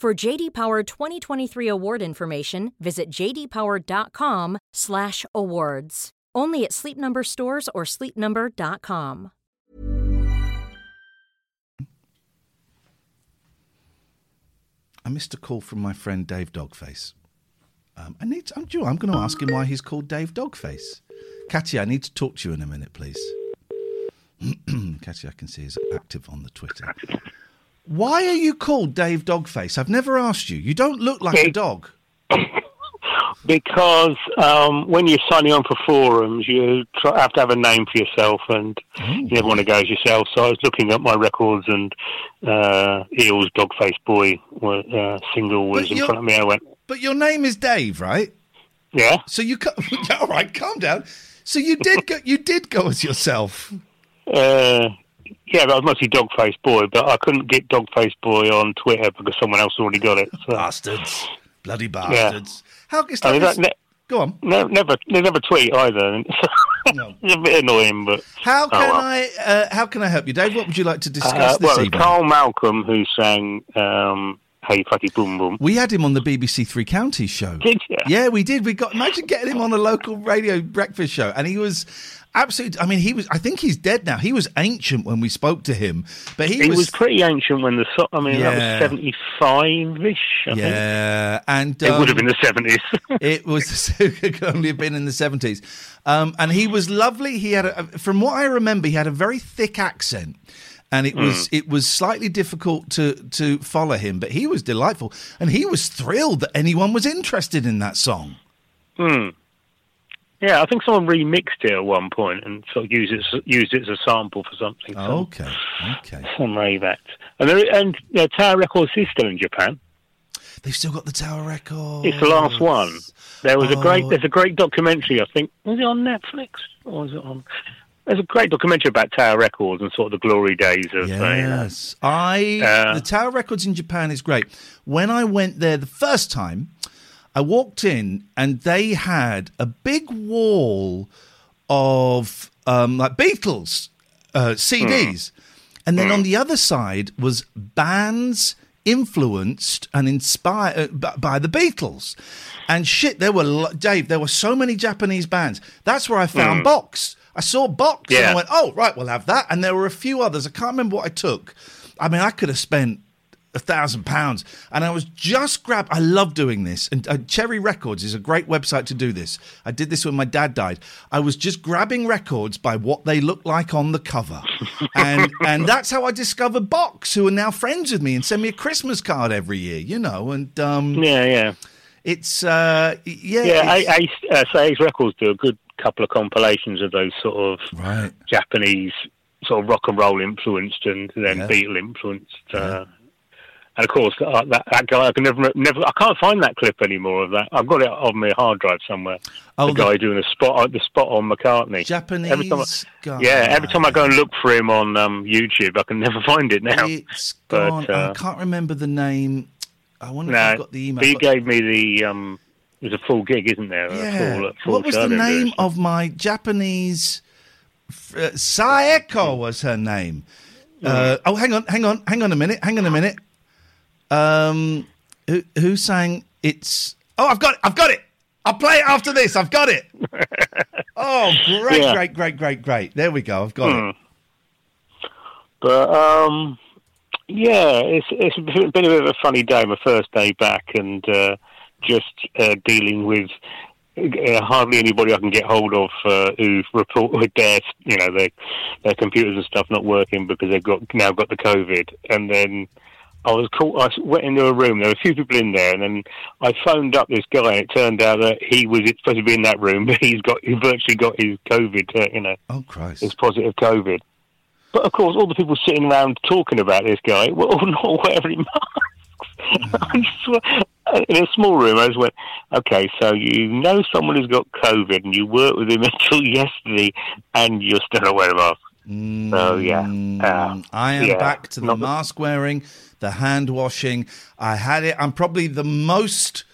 For JD Power 2023 award information, visit jdpower.com/awards. Only at Sleep Number stores or sleepnumber.com.
I missed a call from my friend Dave Dogface. Um, I need. To, I'm due. I'm going to ask him why he's called Dave Dogface. Katia, I need to talk to you in a minute, please. Katia, I can see is active on the Twitter. Why are you called Dave Dogface? I've never asked you. You don't look like a dog.
because um, when you're signing on for forums, you try, have to have a name for yourself, and you never want to go as yourself. So I was looking at my records, and uh, Eels Dogface Boy uh, single was in front of me. I went,
But your name is Dave, right?
Yeah.
So you ca- all right? Calm down. So you did go. You did go as yourself.
uh, yeah, but I was mostly Dogface Boy, but I couldn't get Dogface Boy on Twitter because someone else already got it. So.
Bastards, bloody bastards. How it's
I mean, that,
this-
ne-
Go on.
No, never, they never tweet either. it's a bit annoying, but
How
oh,
can
well.
I? Uh, how can I help you, Dave? What would you like to discuss
Uh,
this
well,
evening?
Carl Malcolm, who sang um, "Hey Fatty Boom Boom."
We had him on the BBC Three Counties show.
Did you?
Yeah, we did. We got imagine getting him on a local radio breakfast show, and he was absolutely. I mean, he was. I think he's dead now. He was ancient when we spoke to him, but he,
He, was, pretty ancient when the I mean,
Yeah.
that was seventy-five-ish. I think.
Yeah, and
It would have
um,
been the seventies.
it was it could only have been in the seventies, um, and he was lovely. He had, a, from what I remember, he had a very thick accent, and it was it was slightly difficult to to follow him, but he was delightful, and he was thrilled that anyone was interested in that song.
Hmm. Yeah, I think someone remixed it at one point and sort of used it as- used it as a sample for something. So
Okay, okay.
Some rave act. And there, and you know, Tower Records is still in Japan.
They've still got the Tower Records.
It's the last one. There was a great.
Oh.
There's a great documentary. I think was it on Netflix or was it on? There's a great documentary about Tower Records and sort of the glory days of. uh,
Yes, I
Uh,
the Tower Records in Japan is great. When I went there the first time, I walked in and they had a big wall of um, like Beatles uh, CDs, and then on the other side was bands influenced and inspired uh, by the Beatles. And shit, there were Dave. There were so many Japanese bands. That's where I found
Mm.
Box. I saw Box and I went, "Oh, right, we'll have that." And there were a few others. I can't remember what I took. I mean, I could have spent a thousand pounds, and I was just grab. I love doing this, and uh, Cherry Records is a great website to do this. I did this when my dad died. I was just grabbing records by what they look like on the cover, and and that's how I discovered Box, who are now friends with me and send me a Christmas card every year. You know, and um,
yeah, yeah.
It's uh, yeah,
Yeah,
it's-
Ace, uh, so Ace Records do a good couple of compilations of those sort of
right.
Japanese sort of rock and roll influenced and then
Yeah.
Beatle influenced. Uh, and of course, uh, that, that guy I can never, never, I can't find that clip anymore of that. I've got it on my hard drive somewhere.
Oh,
the
the-
guy doing the spot, the spot on McCartney.
Japanese
Every time I-
guy.
Yeah, every time I go and look for him on um, YouTube, I can never find it now.
It's
But,
gone.
uh,
I can't remember the name. I wonder if
no,
I've got the email.
he gave me the. Um, was a full gig, isn't there? A
Yeah.
full, full
What was the name of my Japanese? Uh, Saeko was her name. Uh, oh, hang on, hang on, hang on a minute, hang on a minute. Um, who, who sang? It's. Oh, I've got it. I've got it. I'll play it after this. I've got it. Oh, great,
Yeah.
great, great, great, great. There we go. I've got
Hmm.
it.
But um, yeah, it's it's been a bit of a funny day, my first day back, and uh, just uh, dealing with uh, hardly anybody I can get hold of uh, who report with their you know their their computers and stuff not working because they've got now got the COVID, and then. I was called. I went into a room. There were a few people in there, and then I phoned up this guy. And it turned out that he was supposed to be in that room, but he's got he virtually got his COVID. Uh, you know,
Oh, Christ.
his positive COVID. But of course, all the people sitting around talking about this guy were all not wearing masks. I just, in a small room, I just went, okay, so you know someone who's got COVID and you worked with him until yesterday and you're still not wearing a mask. So, yeah. Uh,
I am
yeah,
back to the mask wearing, the hand washing. I had it. I'm probably the most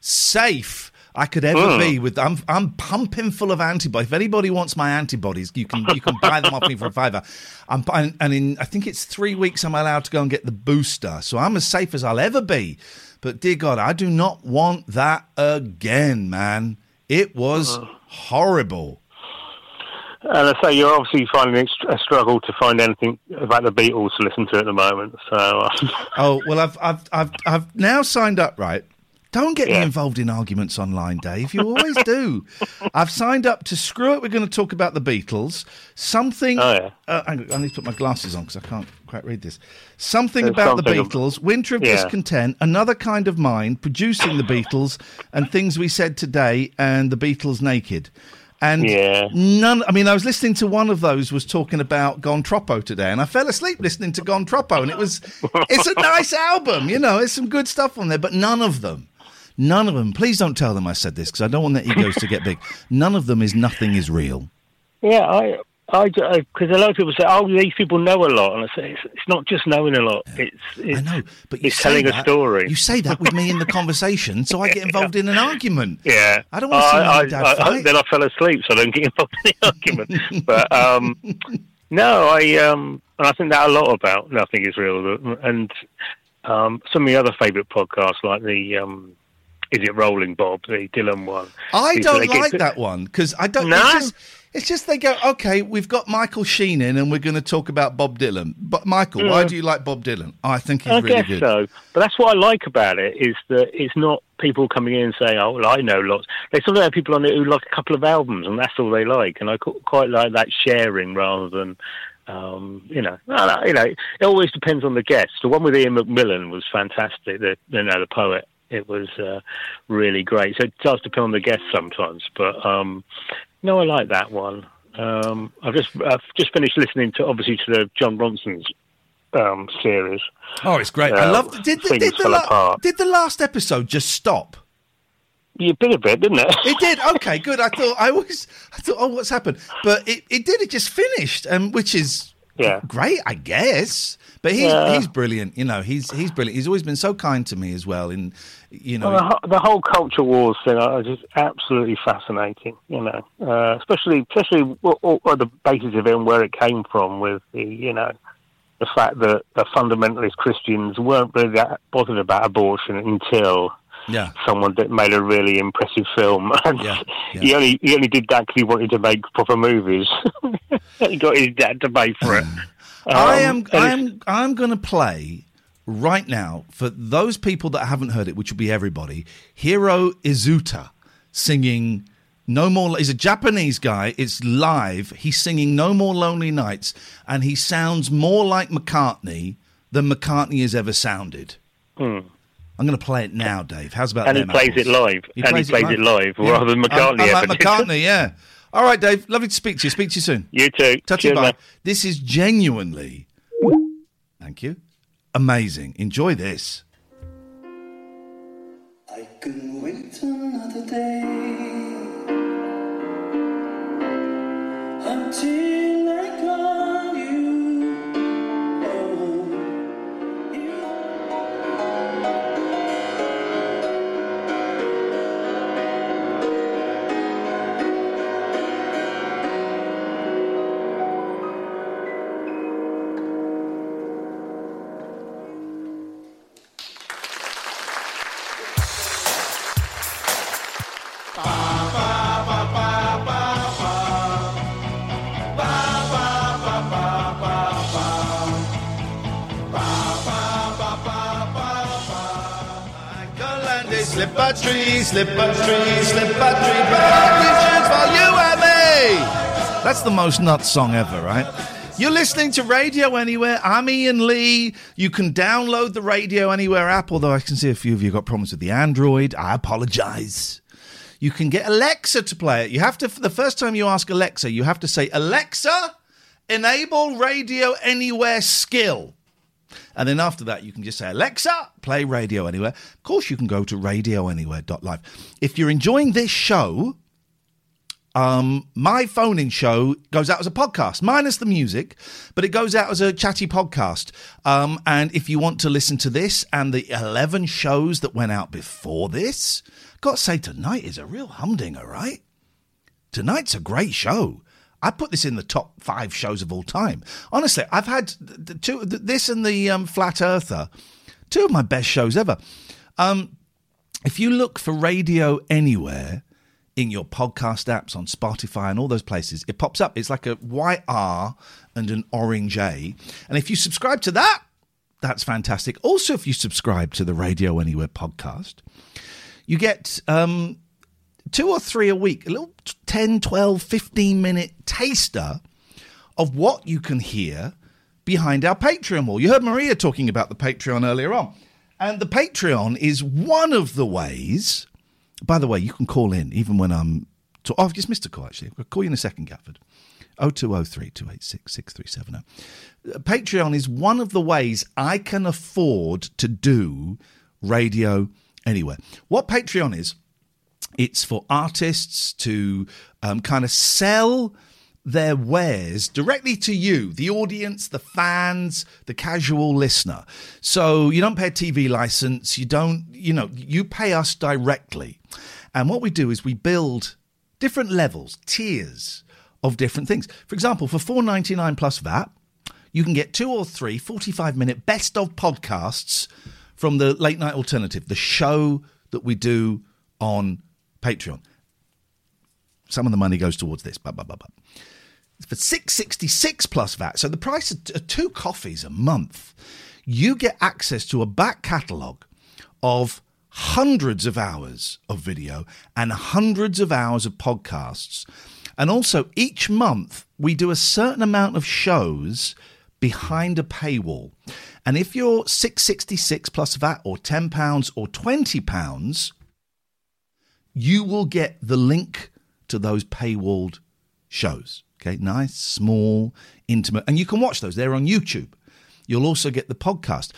safe I could ever
Mm.
be with. I'm I'm pumping full of antibodies. If anybody wants my antibodies, you can you can buy them off me for a fiver. I'm and in I think it's three weeks I'm allowed to go and get the booster. So I'm as safe as I'll ever be. But dear God, I do not want that again, man. It was horrible.
And I say you're obviously finding it a struggle to find anything about the Beatles to listen to at the moment. So, uh,
Oh well, I've I've I've I've now signed up right Don't get me involved in arguments online, Dave. You always do. I've signed up to screw it. We're going to talk about the Beatles. Something.
Oh, yeah.
uh, I need to put my glasses on because I can't quite read this. Something
There's
about the
something ab-
Beatles, Winter of
Yeah.
Discontent, Another Kind of Mind, Producing the Beatles, and Things We Said Today, and The Beatles Naked. And
Yeah.
none. I mean, I was listening to one of those was talking about Gone Troppo today, and I fell asleep listening to Gone Troppo, and it was. It's a nice album, you know. There's some good stuff on there, but none of them, none of them. Please don't tell them I said this because I don't want their egos to get big. None of them is nothing is real.
Yeah, I, I, because a lot of people say, "Oh, these people know a lot," and I say, "It's, it's not just knowing a lot. It's, it's
I know, but
it's telling
that,
a story."
You say that with me in the conversation, so I get involved in an argument.
Yeah,
I don't want to see
I,
and dad
I, I,
fight.
Then I fell asleep, so I don't get involved in the argument. but um, no, I um, and I think that a lot about nothing is real, and um, some of the other favourite podcasts like the um, is it Rolling Bob, the Dylan one.
I don't like
to-
that one because I don't.
No?
Just, it's just they go, okay, we've got Michael Sheen in, and we're going to talk about Bob Dylan. But Michael, why
Mm.
do you like Bob Dylan? I think he's
I
really
guess
good.
so. But that's what I like about it is that it's not people coming in and saying, "Oh, well, I know lots." They sometimes have people on it who like a couple of albums, and that's all they like. And I quite like that sharing rather than, um, you know, no, no, you know, it always depends on the guest. The one with Ian McMillan was fantastic. The you know the poet. It was uh, really great. So it does depend on the guest sometimes, but um, no, I like that one. Um, I've just I've just finished listening to obviously to the Jon Ronson's um, series.
Oh, it's great. I
Uh,
love. Did, the, did, the la- did the last episode just stop?
A bit a bit, didn't it?
It did. Okay, good. I thought I was. I thought, oh, what's happened? But it, it did. It just finished, um, which is
Yeah.
great, I guess. But he's
Yeah.
he's brilliant. You know, he's he's brilliant. He's always been so kind to me as well. In you know,
Well, the, the whole culture wars thing is just absolutely fascinating. You know, uh, especially especially the basis of it and where it came from. With the you know the fact that the fundamentalist Christians weren't really that bothered about abortion until
yeah.
someone that made a really impressive film. And
Yeah,
he only he only did that because he wanted to make proper movies. he got his dad to pay for it.
I
Um,
am I am I'm going to play right now for those people that haven't heard it, which will be everybody. Hiro Izuta singing "No More." He's a Japanese guy. It's live. He's singing "No More Lonely Nights," and he sounds more like McCartney than McCartney has ever sounded.
Hmm.
I'm going to play it now, Dave. How's about that?
And he plays it live. And he plays it live, rather than McCartney
like. McCartney, yeah. All right, Dave. Lovely to speak to you. Speak to you soon.
You too.
Touch
Cheers,
it bye.
mate.
This is genuinely, thank you, amazing. Enjoy this.
I can wait another day until I call
slip a tree, slip a tree, for you and me. That's the most nuts song ever, right? You're listening to Radio Anywhere. I'm Iain Lee. You can download the Radio Anywhere app, although I can see a few of you got problems with the Android. I apologize. You can get Alexa to play it. You have to, the first time you ask Alexa, you have to say, Alexa, enable Radio Anywhere skill. And then after that, you can just say, Alexa, play Radio Anywhere. Of course, you can go to radioanywhere.live. If you're enjoying this show, um, my phone in show goes out as a podcast, minus the music, but it goes out as a chatty podcast. Um, and if you want to listen to this and the 11 shows that went out before this, got to say, tonight is a real humdinger, right? Tonight's a great show. I put this in the top five shows of all time. Honestly, I've had th- th- two, this and the um, Flat Earther, two of my best shows ever. Um, if you look for Radio Anywhere in your podcast apps on Spotify and all those places, it pops up. It's like a white R and an orange A. And if you subscribe to that, that's fantastic. Also, if you subscribe to the Radio Anywhere podcast, You get um, two or three a week, a little 10, 12, 15 minute taster of what you can hear behind our Patreon wall. You heard Maria talking about the Patreon earlier on. And the Patreon is one of the ways. By the way, you can call in even when I'm. To, oh, I've just missed a call actually. I'll call you in a second, Gafford. 0203 286 6370. Uh, Patreon is one of the ways I can afford to do radio anywhere. What Patreon is, it's for artists to um, kind of sell their wares directly to you, the audience, the fans, the casual listener. So you don't pay a TV license, you don't, you know, you pay us directly. And what we do is we build different levels, tiers of different things. For example, for 4.99 plus VAT, you can get two or three 45 minute best of podcasts from the Late Night Alternative, the show that we do on Patreon. Some of the money goes towards this. Blah, blah, blah, blah. For six sixty six plus VAT, so the price of two coffees a month, you get access to a back catalogue of hundreds of hours of video and hundreds of hours of podcasts. And also, each month, we do a certain amount of shows behind a paywall. And if you're 666 plus VAT or £10 or £20, you will get the link to those paywalled shows. Okay, nice, small, intimate. And you can watch those, they're on YouTube. You'll also get the podcast.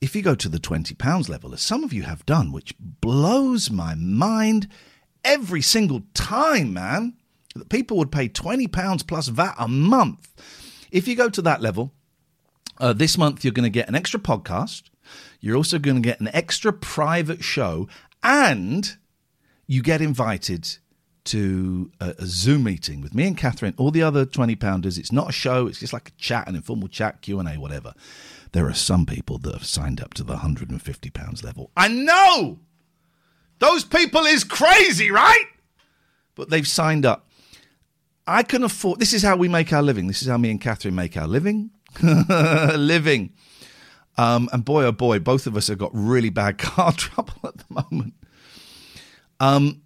If you go to the £20 level, as some of you have done, which blows my mind every single time, man, that people would pay £20 plus VAT a month. If you go to that level, uh, this month you're going to get an extra podcast. You're also going to get an extra private show, and you get invited to a, a Zoom meeting with me and Catherine, all the other twenty pounders. It's not a show; it's just like a chat, an informal chat, Q and A, whatever. There are some people that have signed up to the hundred and fifty pounds level. I know those people is crazy, right? But they've signed up. I can afford. This is how we make our living. This is how me and Catherine make our living. living. Um, and boy, oh boy, both of us have got really bad car trouble at the moment. Um,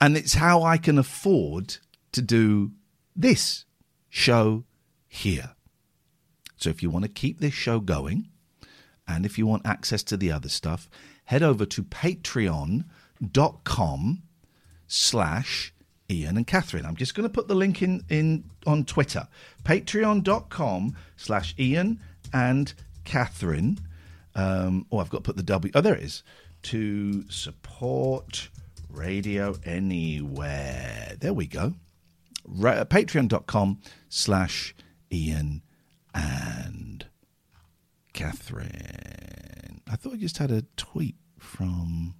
and it's how I can afford to do this show here. So if you want to keep this show going, and if you want access to the other stuff, head over to patreon.com slash Iain and Katherine. I'm just going to put the link in, in on Twitter. Patreon.com slash Iain and Katherine. Um, oh, I've got to put the W. Oh, there it is. To support Radio Anywhere. There we go. Ra- Patreon.com slash Iain and Katherine. I thought I just had a tweet from.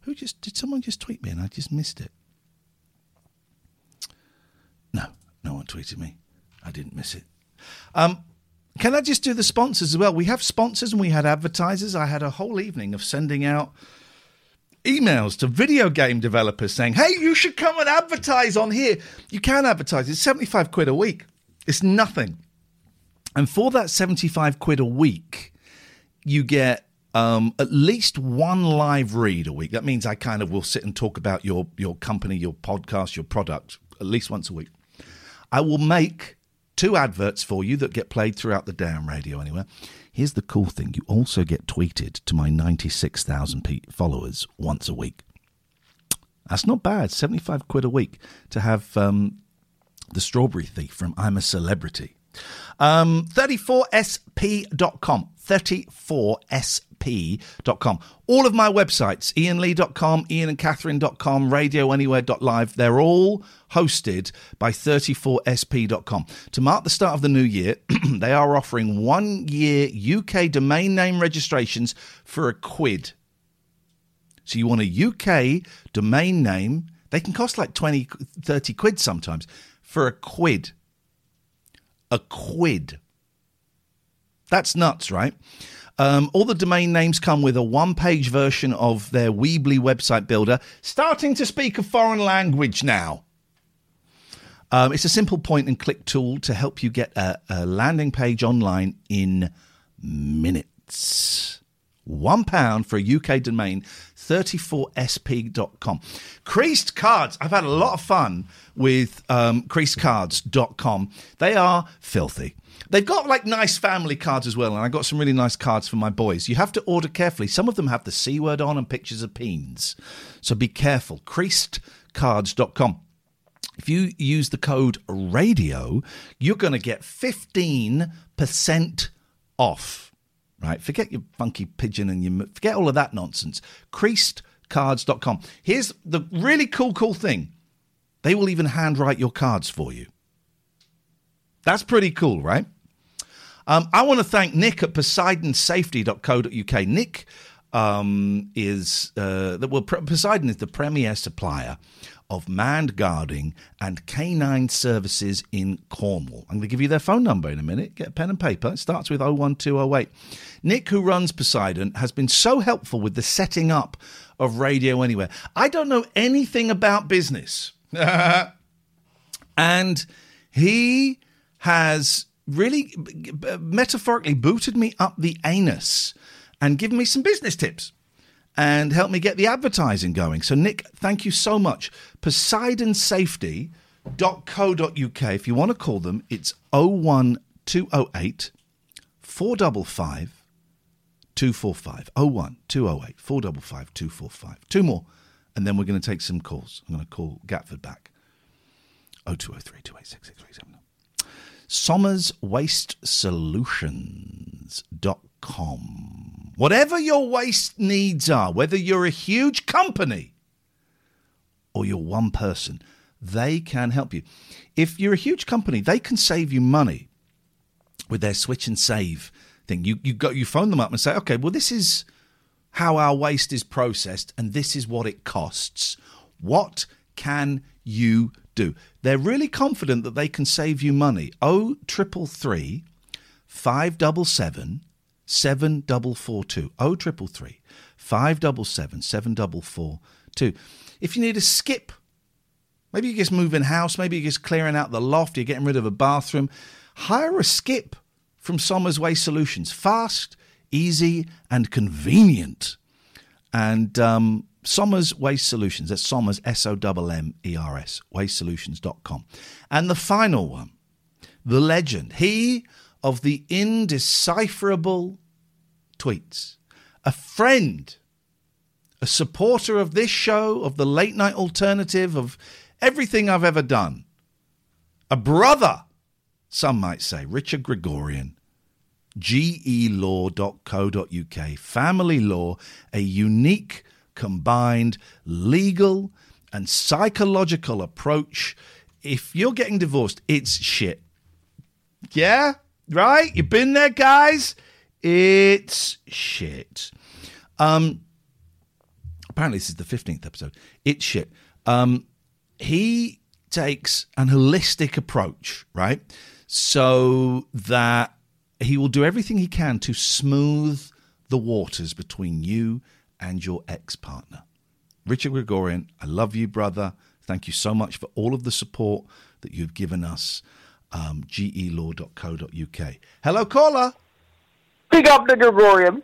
Who just. Did someone just tweet me and I just missed it? No, no one tweeted me. I didn't miss it. Um, can I just do the sponsors as well? We have sponsors and we had advertisers. I had a whole evening of sending out emails to video game developers saying, hey, you should come and advertise on here. You can advertise. It's 75 quid a week. It's nothing. And for that 75 quid a week, you get um, at least one live read a week. That means I kind of will sit and talk about your, your company, your podcast, your product at least once a week. I will make two adverts for you that get played throughout the day on radio anywhere. Here's the cool thing you also get tweeted to my 96,000 followers once a week. That's not bad. 75 quid a week to have um, the strawberry thief from I'm a Celebrity. Um, 34sp.com. 34sp.com. All of my websites, ianlee.com, ianandcatherine.com, radioanywhere.live, they're all hosted by 34sp.com. To mark the start of the new year, they are offering one year UK domain name registrations for a quid. So you want a UK domain name, they can cost like 20, 30 quid sometimes, for a quid. A quid. That's nuts, right? Um, all the domain names come with a one page version of their Weebly website builder, starting to speak a foreign language now. Um, it's a simple point and click tool to help you get a, a landing page online in minutes. One pound for a UK domain, 34sp.com. Creased cards. I've had a lot of fun with um, creasedcards.com. They are filthy. They've got like nice family cards as well, and I got some really nice cards for my boys. You have to order carefully. Some of them have the C word on and pictures of peens. So be careful. Creasedcards.com. If you use the code radio, you're going to get 15% off. Right? Forget your funky pigeon and your forget all of that nonsense. Creasedcards.com. Here's the really cool, cool thing. They will even handwrite your cards for you. That's pretty cool, right? Um, I want to thank Nick at PoseidonSafety.co.uk. Nick um, is uh, well, Poseidon is the premier supplier of manned guarding and canine services in Cornwall. I'm going to give you their phone number in a minute. Get a pen and paper. It starts with 01208. Nick, who runs Poseidon, has been so helpful with the setting up of Radio Anywhere. I don't know anything about business. and he has really metaphorically booted me up the anus and given me some business tips and helped me get the advertising going. So, Nick, thank you so much. PoseidonSafety.co.uk. If you want to call them, it's 01208 455 245. 01208 455 245. Two more, and then we're going to take some calls. I'm going to call Gatford back. 0203 286 Somers Waste Whatever your waste needs are, whether you're a huge company or you're one person, they can help you. If you're a huge company, they can save you money with their switch and save thing. You you go you phone them up and say, okay, well this is how our waste is processed and this is what it costs. What can you do? They're really confident that they can save you money. Oh triple three five double seven seven double four two. Oh triple three five double seven seven double four two. If you need a skip, maybe you're just moving house, maybe you're just clearing out the loft, you're getting rid of a bathroom, hire a skip from Somers Waste Solutions. Fast, easy, and convenient. And um, Somers Waste Solutions, that's Somers, S O M M E R S, wastesolutions.com. And the final one, the legend, he of the indecipherable tweets, a friend, a supporter of this show, of the late night alternative, of everything I've ever done, a brother, some might say, Richard Gregorian gelaw.co.uk. Family law, a unique, combined legal and psychological approach. If you're getting divorced, it's shit. Yeah? Right? You've been there, guys? It's shit. Um, apparently, this is the 15th episode. It's shit. Um, he takes an holistic approach, right? So that he will do everything he can to smooth the waters between you and your ex partner. Richard Gregorian, I love you, brother. Thank you so much for all of the support that you've given us. Um, gelaw.co.uk. Hello, caller.
Big up the Gregorian.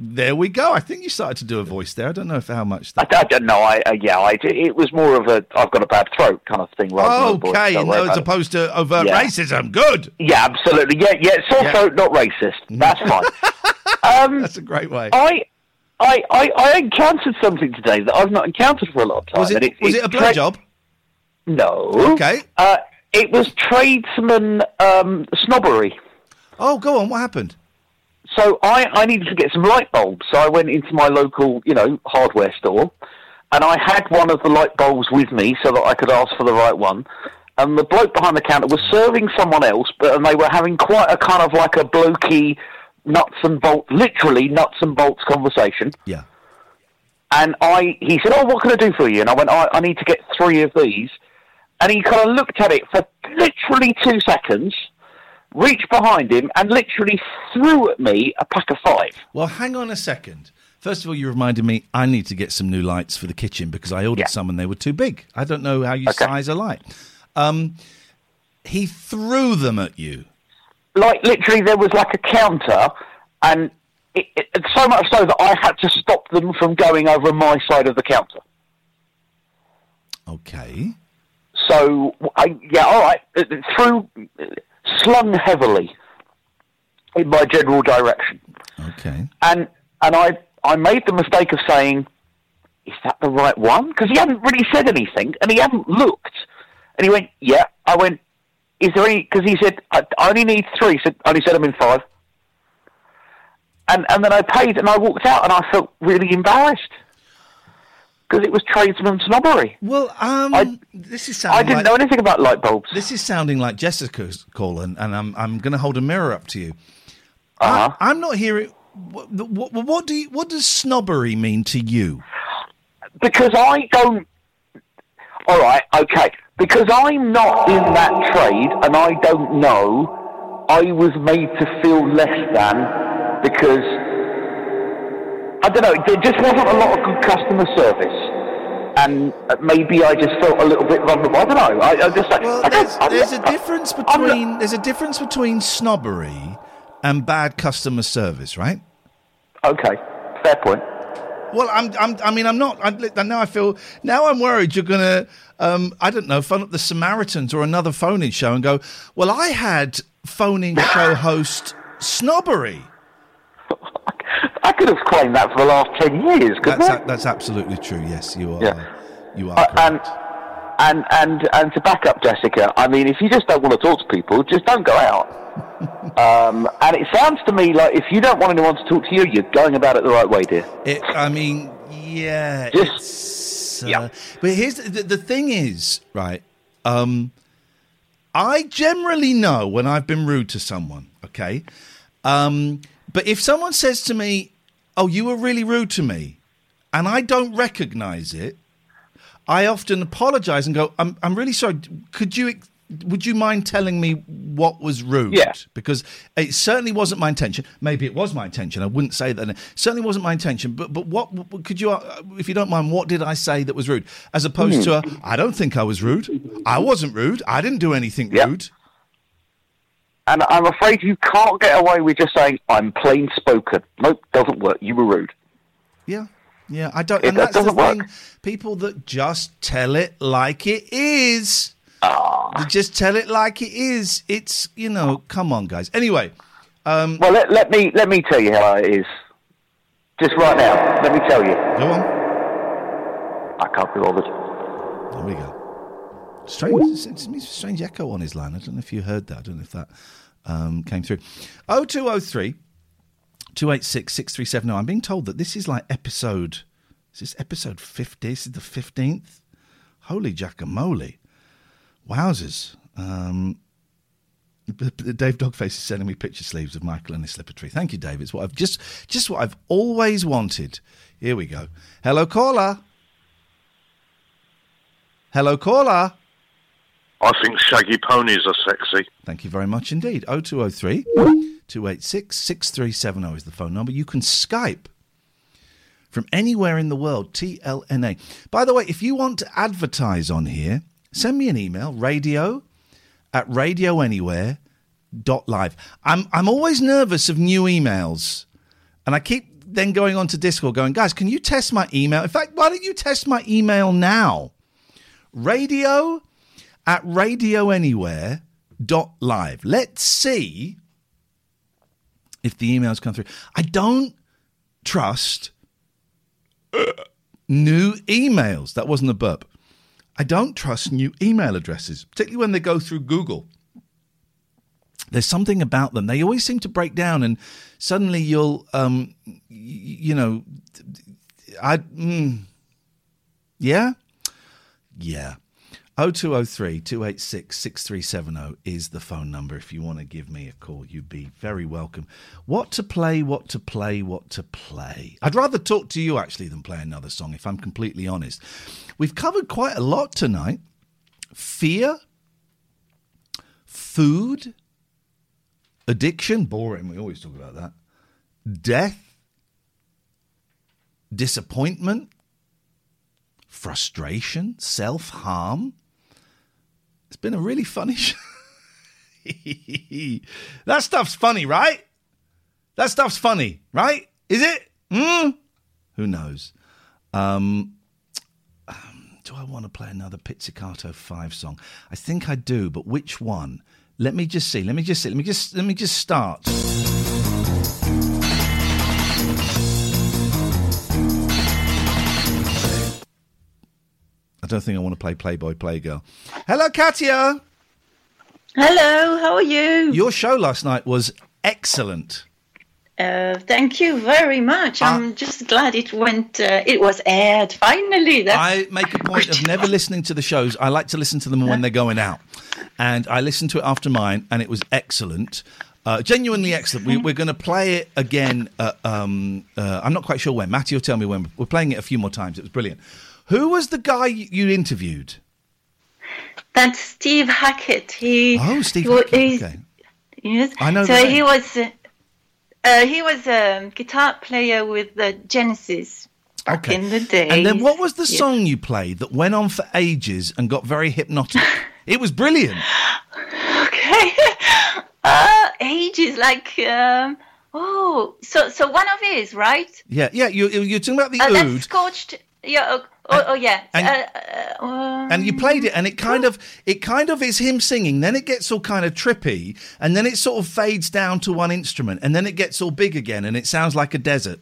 There we go. I think you started to do a voice there. I don't know if how much.
I, I don't know. I uh, yeah. I, it was more of a I've got a bad throat kind of thing. Rather than a voice,
Okay, no, as
it.
opposed to overt
Yeah.
racism. Good.
Yeah, absolutely. Yeah, yeah. Sore
Yeah.
throat, not racist. That's fine. um,
That's a great way.
I, I, I, I encountered something today that I've not encountered for a lot of time.
Was it,
and
was it a
tra-
job?
No.
Okay.
Uh, it was tradesman um, snobbery.
Oh, go on. What happened?
So I, I needed to get some light bulbs. So I went into my local, you know, hardware store, and I had one of the light bulbs with me so that I could ask for the right one. And the bloke behind the counter was serving someone else, but and they were having quite a kind of like a blokey nuts and bolts, literally nuts and bolts conversation.
Yeah.
And I, he said, "Oh, what can I do for you?" And I went, "I, I need to get three of these." And he kind of looked at it for literally two seconds, reached behind him, and literally threw at me a pack of five.
Well, hang on a second. First of all, you reminded me I need to get some new lights for the kitchen because I ordered some and they were too big. I don't know how you size a light. Um, he threw them at you.
Like literally, there was like a counter, and it, it, so much so that I had to stop them from going over my side of the counter.
Okay.
So, I, yeah, all right. Through slung heavily in my general direction,
Okay.
and and I I made the mistake of saying, "Is that the right one?" Because he hadn't really said anything, and he hadn't looked. And he went, "Yeah." I went, "Is there any?" Because he said, I, "I only need three. He said, "I only said I'm in five. And and then I paid, and I walked out, and I felt really embarrassed because it was tradesman snobbery.
Well, um,
I,
this is sounding
I didn't
like-
know anything about light bulbs.
This is sounding like Jessica's call, and, and I'm I'm going to hold a mirror up to you.
Uh-huh.
I, I'm not hearing. What, what, what do you, what does snobbery mean to you?
because I don't. All right, okay. Because I'm not in that trade, and I don't know. I was made to feel less than because I don't know. There just wasn't a lot of good customer service, and maybe I just felt a little bit vulnerable. I don't know. I, I just.
Well,
I
there's, there's a difference between there's a difference between snobbery and bad customer service, right?
Okay, fair point.
Well, I'm, I'm, I mean, I'm not. I'm, now I feel. Now I'm worried you're going to. Um, I don't know. Phone up the Samaritans or another phone-in show and go. Well, I had phone-in show host snobbery.
I could have claimed that for the last ten years.
That's
I?
a, that's absolutely true. Yes, you are.
Yeah.
You are.
Uh, and and and and to back up Jessica, I mean, if you just don't want to talk to people, just don't go out. Um, and it sounds to me like if you don't want anyone to talk to you, you're going about it the right way, dear.
It, I mean, yeah. it's, uh, But here's the, the, thing is, right? Um, I generally know when I've been rude to someone, okay? Um, but if someone says to me, oh, you were really rude to me, and I don't recognize it, I often apologize and go, I'm, I'm really sorry. Could you, would you mind telling me what was rude?
Yeah.
Because it certainly wasn't my intention. Maybe it was my intention. I wouldn't say that. It certainly wasn't my intention. But, but what, could you, uh, if you don't mind, what did I say that was rude? As opposed to, a, I don't think I was rude. I wasn't rude. I didn't do anything rude.
And I'm afraid you can't get away with just saying I'm plain spoken. Nope, doesn't work. You were rude.
Yeah. Yeah, I don't.
It-
and that's the
doesn't
thing. People that just tell it like it is.
Ah.
Just tell it like it is. It's you know. Come on, guys. Anyway, um,
well, let, let me let me tell you how it is. Just right now, let me tell you.
Go on.
I can't be bothered.
There we go. Strange, it's, strange echo on his line. I don't know if you heard that. I don't know if that um, came through. Oh two oh three. 286 6370. I'm being told that this is like episode. Is this episode 50? This is the 15th? Holy jackamole. Wowzers. Um, Dave Dogface is sending me picture sleeves of Michael and his slipper tree. Thank you, Dave. It's what I've just, just what I've always wanted. Here we go. Hello, caller. Hello, caller.
I think shaggy ponies are sexy.
Thank you very much indeed. 0203 286 6370 is the phone number. You can Skype from anywhere in the world, TLNA. By the way, if you want to advertise on here, send me an email, radio at radioanywhere.live. I'm, I'm always nervous of new emails. And I keep then going on to Discord going, guys, can you test my email? In fact, why don't you test my email now? Radio at radioanywhere.live. Let's see if the emails come through. I don't trust uh, new emails. That wasn't a burp. I don't trust new email addresses, particularly when they go through Google. There's something about them. They always seem to break down, and suddenly you'll, um, you know, I, mm, yeah, yeah. 0203 286 6370 is the phone number if you want to give me a call. You'd be very welcome. What to play, what to play, what to play. I'd rather talk to you actually than play another song, if I'm completely honest. We've covered quite a lot tonight fear, food, addiction, boring, we always talk about that, death, disappointment, frustration, self harm. It's been a really funny show. that stuff's funny, right? That stuff's funny, right? Is it? Hmm? Who knows? Um, um, do I want to play another Pizzicato 5 song? I think I do, but which one? Let me just see. Let me just see. Let me just let me just start. Don't think I want to play Playboy Playgirl. Hello, Katia.
Hello, how are you?
Your show last night was excellent.
Uh, thank you very much. I'm just glad it went. Uh, it was aired finally. That's
I make a point of never listening to the shows. I like to listen to them when they're going out, and I listened to it after mine, and it was excellent. Uh, genuinely excellent. We, we're going to play it again. Uh, um, uh, I'm not quite sure when. Matty will tell me when. We're playing it a few more times. It was brilliant. Who was the guy you interviewed?
that's Steve Hackett. He
Oh, Steve
he
Hackett, okay.
Yes.
I know
So
the
he was. Uh, uh, he was a guitar player with the Genesis back
Okay.
in the day.
And then what was the
Yes.
song you played that went on for ages and got very hypnotic? it was brilliant.
Okay. uh, ages like. Um, oh, so so one of his, right?
Yeah, yeah. You you're talking about the
Uh, that's
oud.
scorched. Yeah. Oh, oh, yeah.
and-
uh, uh, um,
and you played it and it kind of it kind of is him singing then it gets all kind of trippy and then it sort of fades down to one instrument and then it gets all big again and it sounds like a desert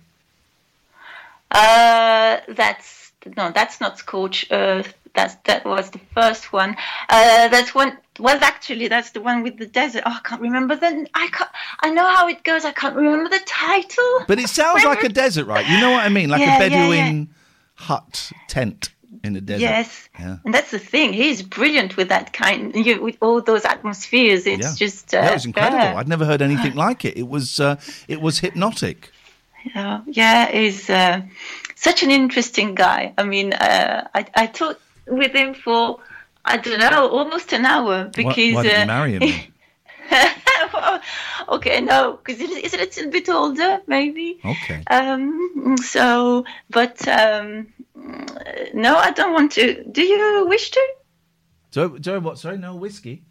Uh, that's no, that's not Scorch Earth. That's that was the first one. Uh, that's one. Well, actually, that's the one with the desert. Oh, I can't remember the. I can't. I know how it goes. I can't remember the title.
but it sounds like a desert right you know what i mean like
Yeah,
a
yeah,
bedouin hut tent in the desert
Yes.
yeah
And that's the thing. He's brilliant with that kind. You, with all those atmospheres. It's
yeah.
just. Uh,
yeah, it was incredible
yeah.
i'd never heard anything like it it was uh, it was hypnotic
Yeah, yeah, he's uh, such an interesting guy. I mean, uh, I I talked with him for I don't know almost an hour because.
why did
uh,
you marry him?
okay, no, because it is a little bit older, maybe.
okay
Um, so, but um, no, I don't want to. Do you wish to?
so, sorry what sorry no whiskey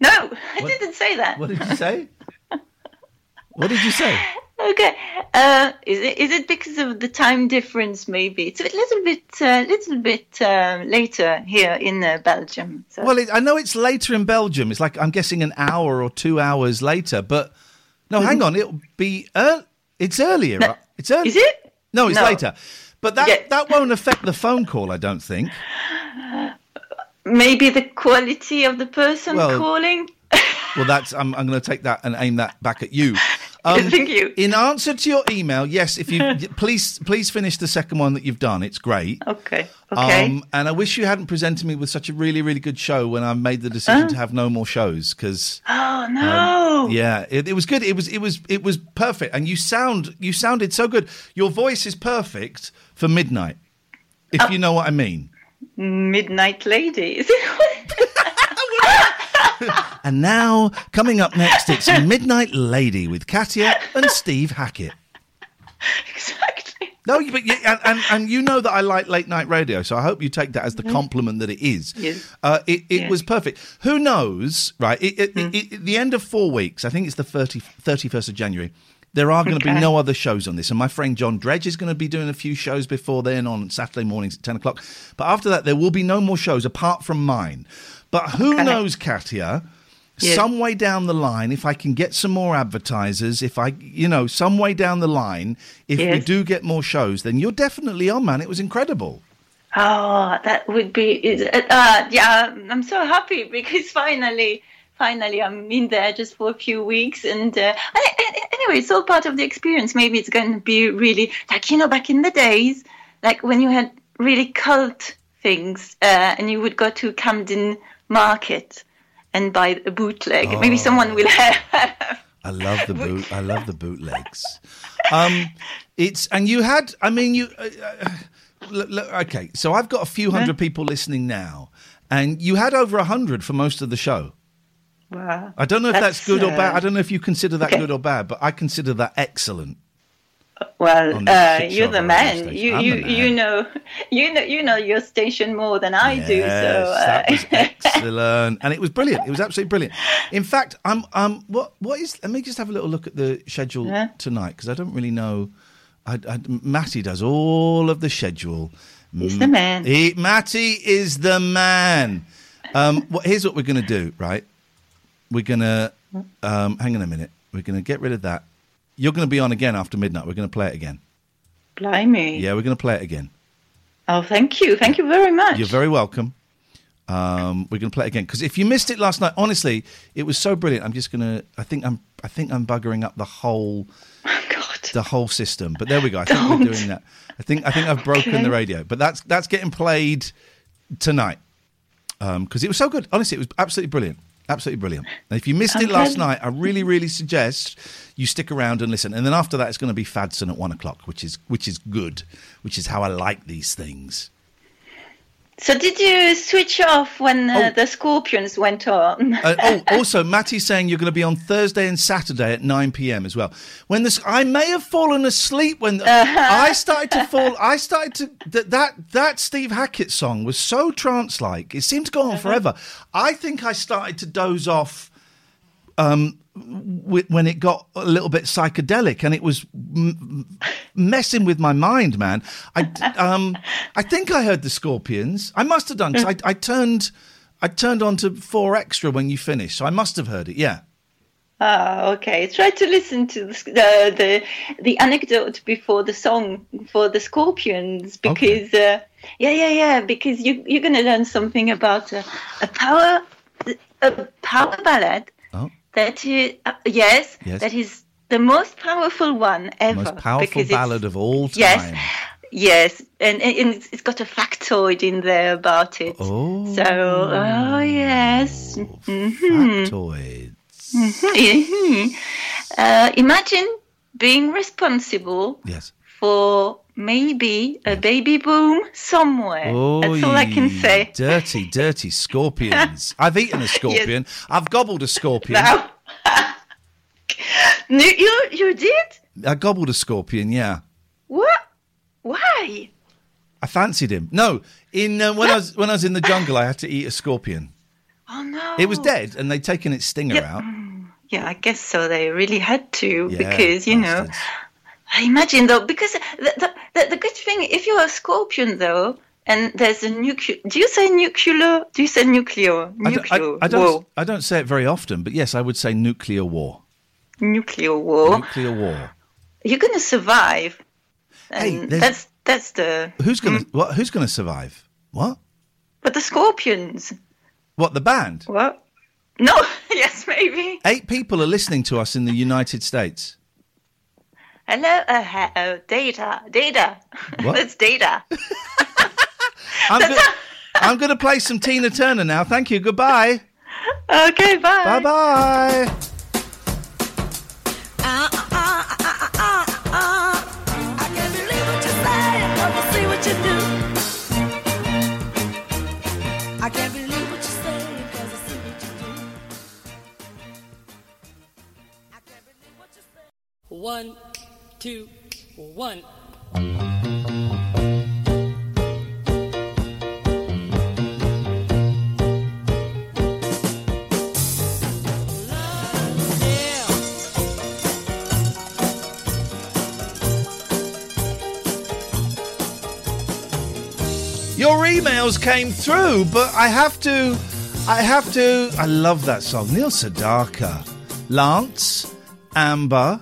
No, I
What-
didn't say that.
what did you say what did you say
Okay. Uh, is it is it because of the time difference? Maybe it's a little bit, uh, little bit um, later here in uh, Belgium. So.
Well, it, I know it's later in Belgium. It's like I'm guessing an hour or two hours later. But no, hang on, it'll be It's earlier. right? It's early.
Is it?
No, it's
No.
later. But that that won't affect the phone call. I don't think.
Maybe the quality of the person
Well-
calling.
Well, that's I'm, I'm going to take that and aim that back at you. Um,
Thank you.
In answer to your email, yes, if you please please finish the second one that you've done. It's great.
Okay. Okay.
Um, and I wish you hadn't presented me with such a really really good show when I made the decision
Oh.
to have no more shows because
oh no.
Um, yeah, it, it was good. It was it was it was perfect, and you sound you sounded so good. Your voice is perfect for midnight, if
Oh.
you know what I mean.
Midnight Lady.
And now coming up next, it's Midnight Lady with Katia and Steve Hackett.
exactly.
No, but you, and, and and you know that I like late night radio, so I hope you take that as the compliment that it is.
Mm-hmm. Yes.
Uh, it it
Yeah.
was perfect. Who knows, right? It, it,
Mm.
it, the end of four weeks, I think it's the 30, 31st of January. There are going to be no other shows on this, and my friend John Dredge is going to be doing a few shows before then on Saturday mornings at ten o'clock. But after that, there will be no more shows apart from mine. But who
Okay.
knows, Katia?
Yeah.
Some way down the line, if I can get some more advertisers, if I, you know, some way down the line, if we do get more shows, then you're definitely on, man. It was incredible.
Oh, that would be. Uh, yeah, I'm so happy because finally, finally, I'm in there just for a few weeks, and uh, anyway, it's all part of the experience. Maybe it's going to be really like you know back in the days, like when you had really cult things, uh, and you would go to Camden Market and buy a bootleg. Maybe
Oh.
someone will have.
I love the boot. I love the bootlegs. Um, it's and you had. I mean, you. Uh, uh, look, look, okay, so I've got a few hundred people listening now, and you had over a hundred for most of the show.
Wow.
I don't know if that's, good or bad.
uh,
I don't know if you consider that
okay.
good or bad, but I consider that excellent.
Well, uh, you're the
of a radio
man. You
I'm
you you know you know you know your station more than I do. So uh,
that was excellent, and it was brilliant. It was absolutely brilliant. In fact, I'm um, what what is? Let me just have a little look at the schedule
Yeah.
tonight because I don't really know. I, I, Matty does all of the schedule.
He's the man.
He, Matty is the man. Um, what, here's what we're going to do, right? We're going to um, hang on a minute. We're going to get rid of that. You're going to be on again after midnight. We're going to play it again.
blimey.
Yeah, we're going to play it again.
Oh, thank you, thank you very much.
You're very welcome. Um, we're going to play it again because if you missed it last night, honestly, it was so brilliant. I'm just going to. I think I'm. I think I'm buggering up the whole. The whole system, but there we go. I think we're doing that. I think I think I've broken
Okay.
the radio, but that's that's getting played tonight because it was so good. Honestly, it was absolutely brilliant, absolutely brilliant. And if you missed it last night, I really really suggest you stick around and listen. And then after that, it's going to be Fadson at one o'clock, which is which is good, which is how I like these things.
So did you switch off when uh, the scorpions went on?
Uh, oh, also, Matty's saying you're going to be on Thursday and Saturday at 9 p.m. as well. When this, I may have fallen asleep when I started to fall. I started to that that that Steve Hackett song was so trance-like. It seemed to go on forever. I think I started to doze off um, when it got a little bit psychedelic, and it was m- messing with my mind, man. I um, I think I heard the Scorpions. I must have done I, I turned I turned on to four extra when you finished, so I must have heard it. Yeah.
Ah, okay. Try to listen to the the the, the anecdote before the song for the Scorpions because uh, yeah, yeah, yeah. Because you you're gonna learn something about uh, a power a power ballad. That is uh, yes,
Yes.
that is the most powerful one ever.
Most powerful ballad of all time.
Yes. Yes, and, and it's- it's got a factoid in there about it.
Oh.
So, oh yes. Mhm.
Factoid.
Mhm. Uh, imagine being responsible
Yes.
for maybe a baby boom somewhere. That's all I can say.
Dirty, dirty scorpions. I've eaten a scorpion. I've gobbled a scorpion.
Now, No, you you did
I gobbled a scorpion. Yeah.
what? Why?
I fancied him. No, in uh, when I was when I was in the jungle, I had to eat a scorpion.
Oh no!
It was dead, and they'd taken its stinger out.
Yeah, I guess so. They really had to
Yeah,
because you know. I imagine though, because the, the, the, the good thing, if you're a scorpion though, and there's a nuclear, do you say nuclear? Do you say nuclear?
I
Nuclear
don't, I, I
war.
don't. I don't say it very often, but yes, I would say nuclear war.
Nuclear war.
Nuclear war.
You're gonna survive. And
there's-
that's that's the.
Who's gonna
Hmm?
what? Who's gonna survive? What?
But the scorpions.
What? The band?
What? No. yes, maybe.
Eight people are listening to us in the United States.
Hello. Uh, uh, data. Data.
What?
that's data.
I'm go- I'm going to play some Tina Turner now. Thank you. Goodbye.
Okay. Bye.
Bye bye.
Two, one.
Your emails came through, but I have to. I have to. I love that song. Neil Sedaka, Lance, Amber,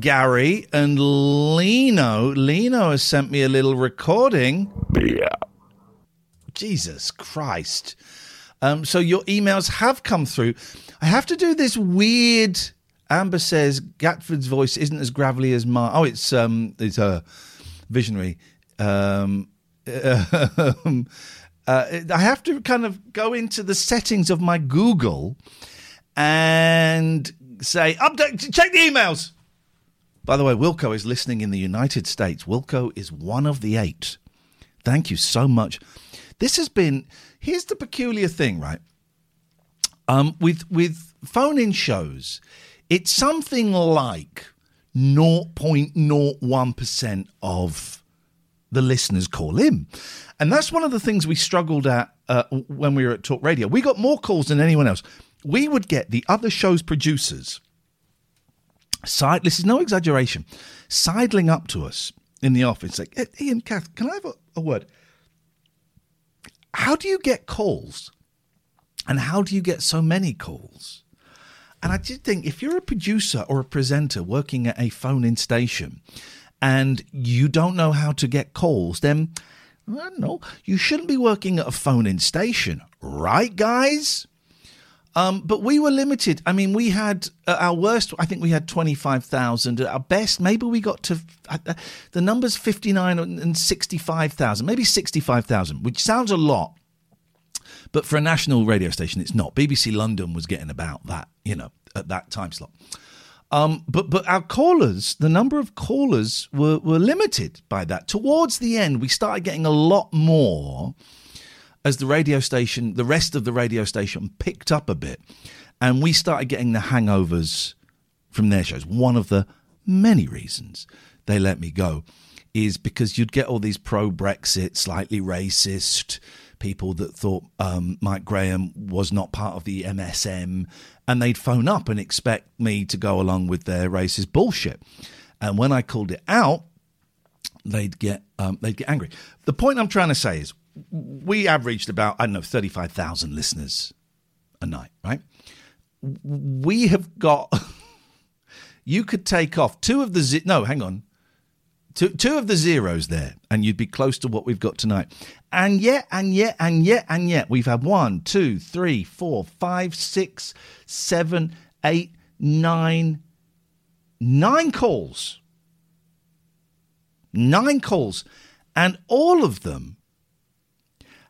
Gary, and Lino. Lino has sent me a little recording. Yeah. Jesus Christ. Um, so your emails have come through. I have to do this weird. Amber says Gatford's voice isn't as gravelly as mine. Oh, it's um, it's a visionary. Um, um, uh, I have to kind of go into the settings of my Google and say update. Check the emails. By the way, Wilco is listening in the United States. Wilco is one of the eight. Thank you so much. This has been. Here's the peculiar thing, right? Um, with with phone-in shows, it's something like 0.01% of the listeners call in. And that's one of the things we struggled at uh, when we were at Talk Radio. We got more calls than anyone else. We would get the other show's producers side. This is no exaggeration. Sidling up to us in the office, like, "Eh, Iain, Kath, can I have a, a word? How do you get calls? And how do you get so many calls? And I did think if you're a producer or a presenter working at a phone in station and you don't know how to get calls, then I don't know, you shouldn't be working at a phone in station, right, guys? Um, but we were limited. I mean, we had our worst. I think we had twenty five thousand. At our best, maybe we got to uh, uh, the numbers fifty nine and sixty five thousand, maybe sixty five thousand, which sounds a lot. But for a national radio station, it's not. BBC London was getting about that, you know, at that time slot. Um, but but our callers, the number of callers were were limited by that. Towards the end, we started getting a lot more as the radio station, the rest of the radio station picked up a bit, and we started getting the hangovers from their shows. One of the many reasons they let me go is because you'd get all these pro Brexit, slightly racist people that thought um, Mike Graham was not part of the MSM, and they'd phone up and expect me to go along with their racist bullshit. And when I called it out, they'd get um, they'd get angry. The point I'm trying to say is, we averaged about I don't know thirty five thousand listeners a night, right? We have got. you could take off two of the ze- no, hang on, two two of the zeros there, and you'd be close to what we've got tonight. And yet, and yet, and yet, and yet, we've had one, two, three, four, five, six, seven, eight, nine, nine calls. Nine calls. And all of them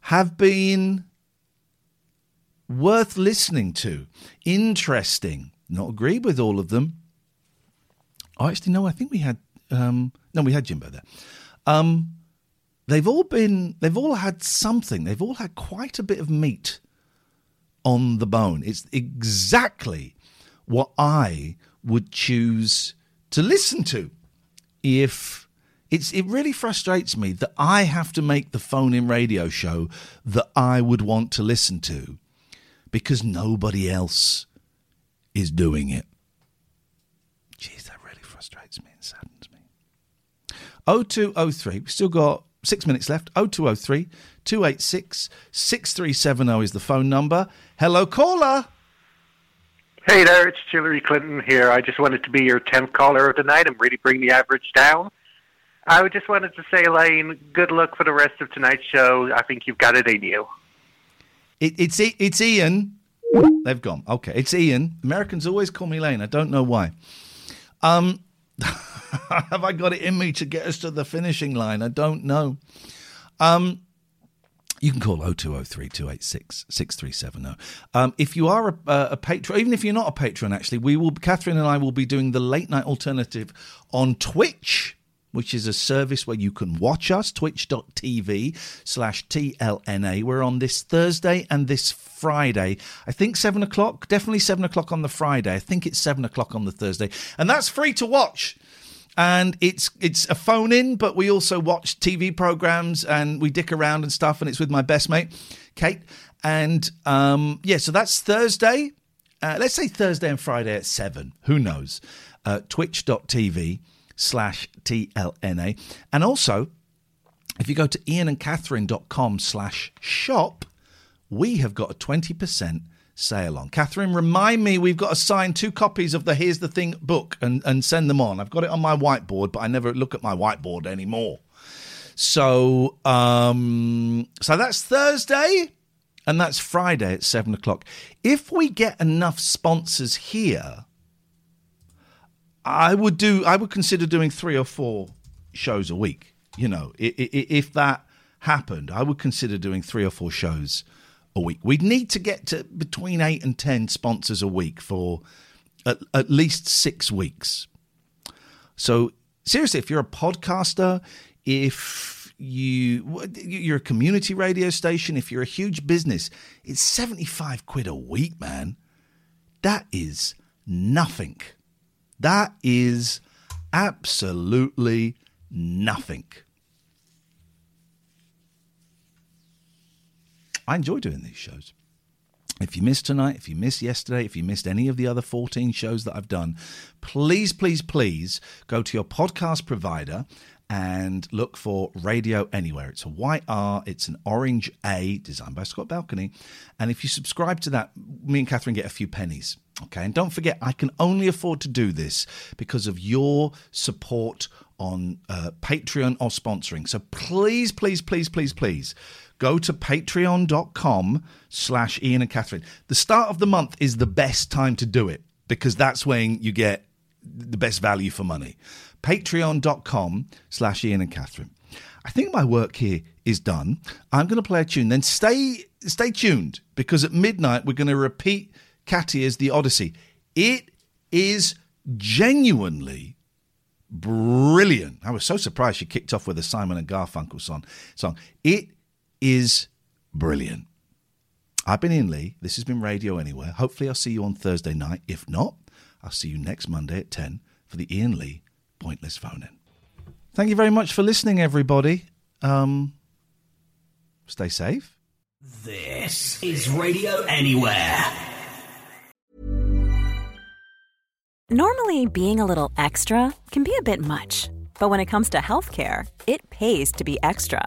have been worth listening to, interesting. Not agree with all of them. Oh, actually, no. I think we had um, no, we had Jimbo there. Um, they've all been, they've all had something. They've all had quite a bit of meat on the bone. It's exactly what I would choose to listen to if it's it really frustrates me that I have to make the phone in radio show that I would want to listen to because nobody else is doing it. Jeez, that really frustrates me and saddens me. 0203, we've still got six minutes left. 0203 286 6370 is the phone number. Hello, caller.
Hey there, it's Hillary Clinton here. I just wanted to be your 10th caller of the night and really bring the average down. I just wanted to say, Elaine, good luck for the rest of tonight's show. I think you've got it in you.
It, it's it's Iain. They've gone. Okay, it's Iain. Americans always call me Lane. I don't know why. Um, have I got it in me to get us to the finishing line? I don't know. Um, you can call 0203 286 6370. Um, if you are a, a, a patron, even if you're not a patron, actually, we will, Katherine and I will be doing the late night alternative on Twitch which is a service where you can watch us, twitch.tv slash TLNA. We're on this Thursday and this Friday. I think 7 o'clock, definitely 7 o'clock on the Friday. I think it's 7 o'clock on the Thursday. And that's free to watch. And it's it's a phone in, but we also watch TV programs and we dick around and stuff. And it's with my best mate, Kate. And um, yeah, so that's Thursday. Uh, let's say Thursday and Friday at 7. Who knows? Uh, twitch.tv slash TLNA. And also, if you go to iainandkatherine.com slash shop, we have got a 20% sale on. Katherine, remind me we've got to sign two copies of the Here's the Thing book and, and send them on. I've got it on my whiteboard, but I never look at my whiteboard anymore. So, um, so that's Thursday and that's Friday at seven o'clock. If we get enough sponsors here, I would do. I would consider doing three or four shows a week. You know, if that happened, I would consider doing three or four shows a week. We'd need to get to between eight and ten sponsors a week for at, at least six weeks. So seriously, if you're a podcaster, if you you're a community radio station, if you're a huge business, it's seventy five quid a week, man. That is nothing. That is Absolutely nothing. I enjoy doing these shows. If you missed tonight, if you missed yesterday, if you missed any of the other 14 shows that I've done, please, please, please go to your podcast provider and look for Radio Anywhere. It's a white R, it's an orange A, designed by Scott Balcony. And if you subscribe to that, me and Katherine get a few pennies. Okay, and don't forget, I can only afford to do this because of your support on uh, Patreon or sponsoring. So please, please, please, please, please go to patreon.com slash Iain and Katherine. The start of the month is the best time to do it because that's when you get the best value for money. Patreon.com slash Iain and Katherine. I think my work here is done. I'm going to play a tune. Then stay stay tuned because at midnight we're going to repeat Katia's The Odyssey. It is genuinely brilliant. I was so surprised she kicked off with a Simon and Garfunkel song. Song. It is brilliant. I've been Iain Lee. This has been Radio Anywhere. Hopefully, I'll see you on Thursday night. If not, I'll see you next Monday at 10 for the Iain Lee Pointless Phone In. Thank you very much for listening, everybody. Um, stay safe.
This is Radio Anywhere.
Normally, being a little extra can be a bit much, but when it comes to healthcare, it pays to be extra.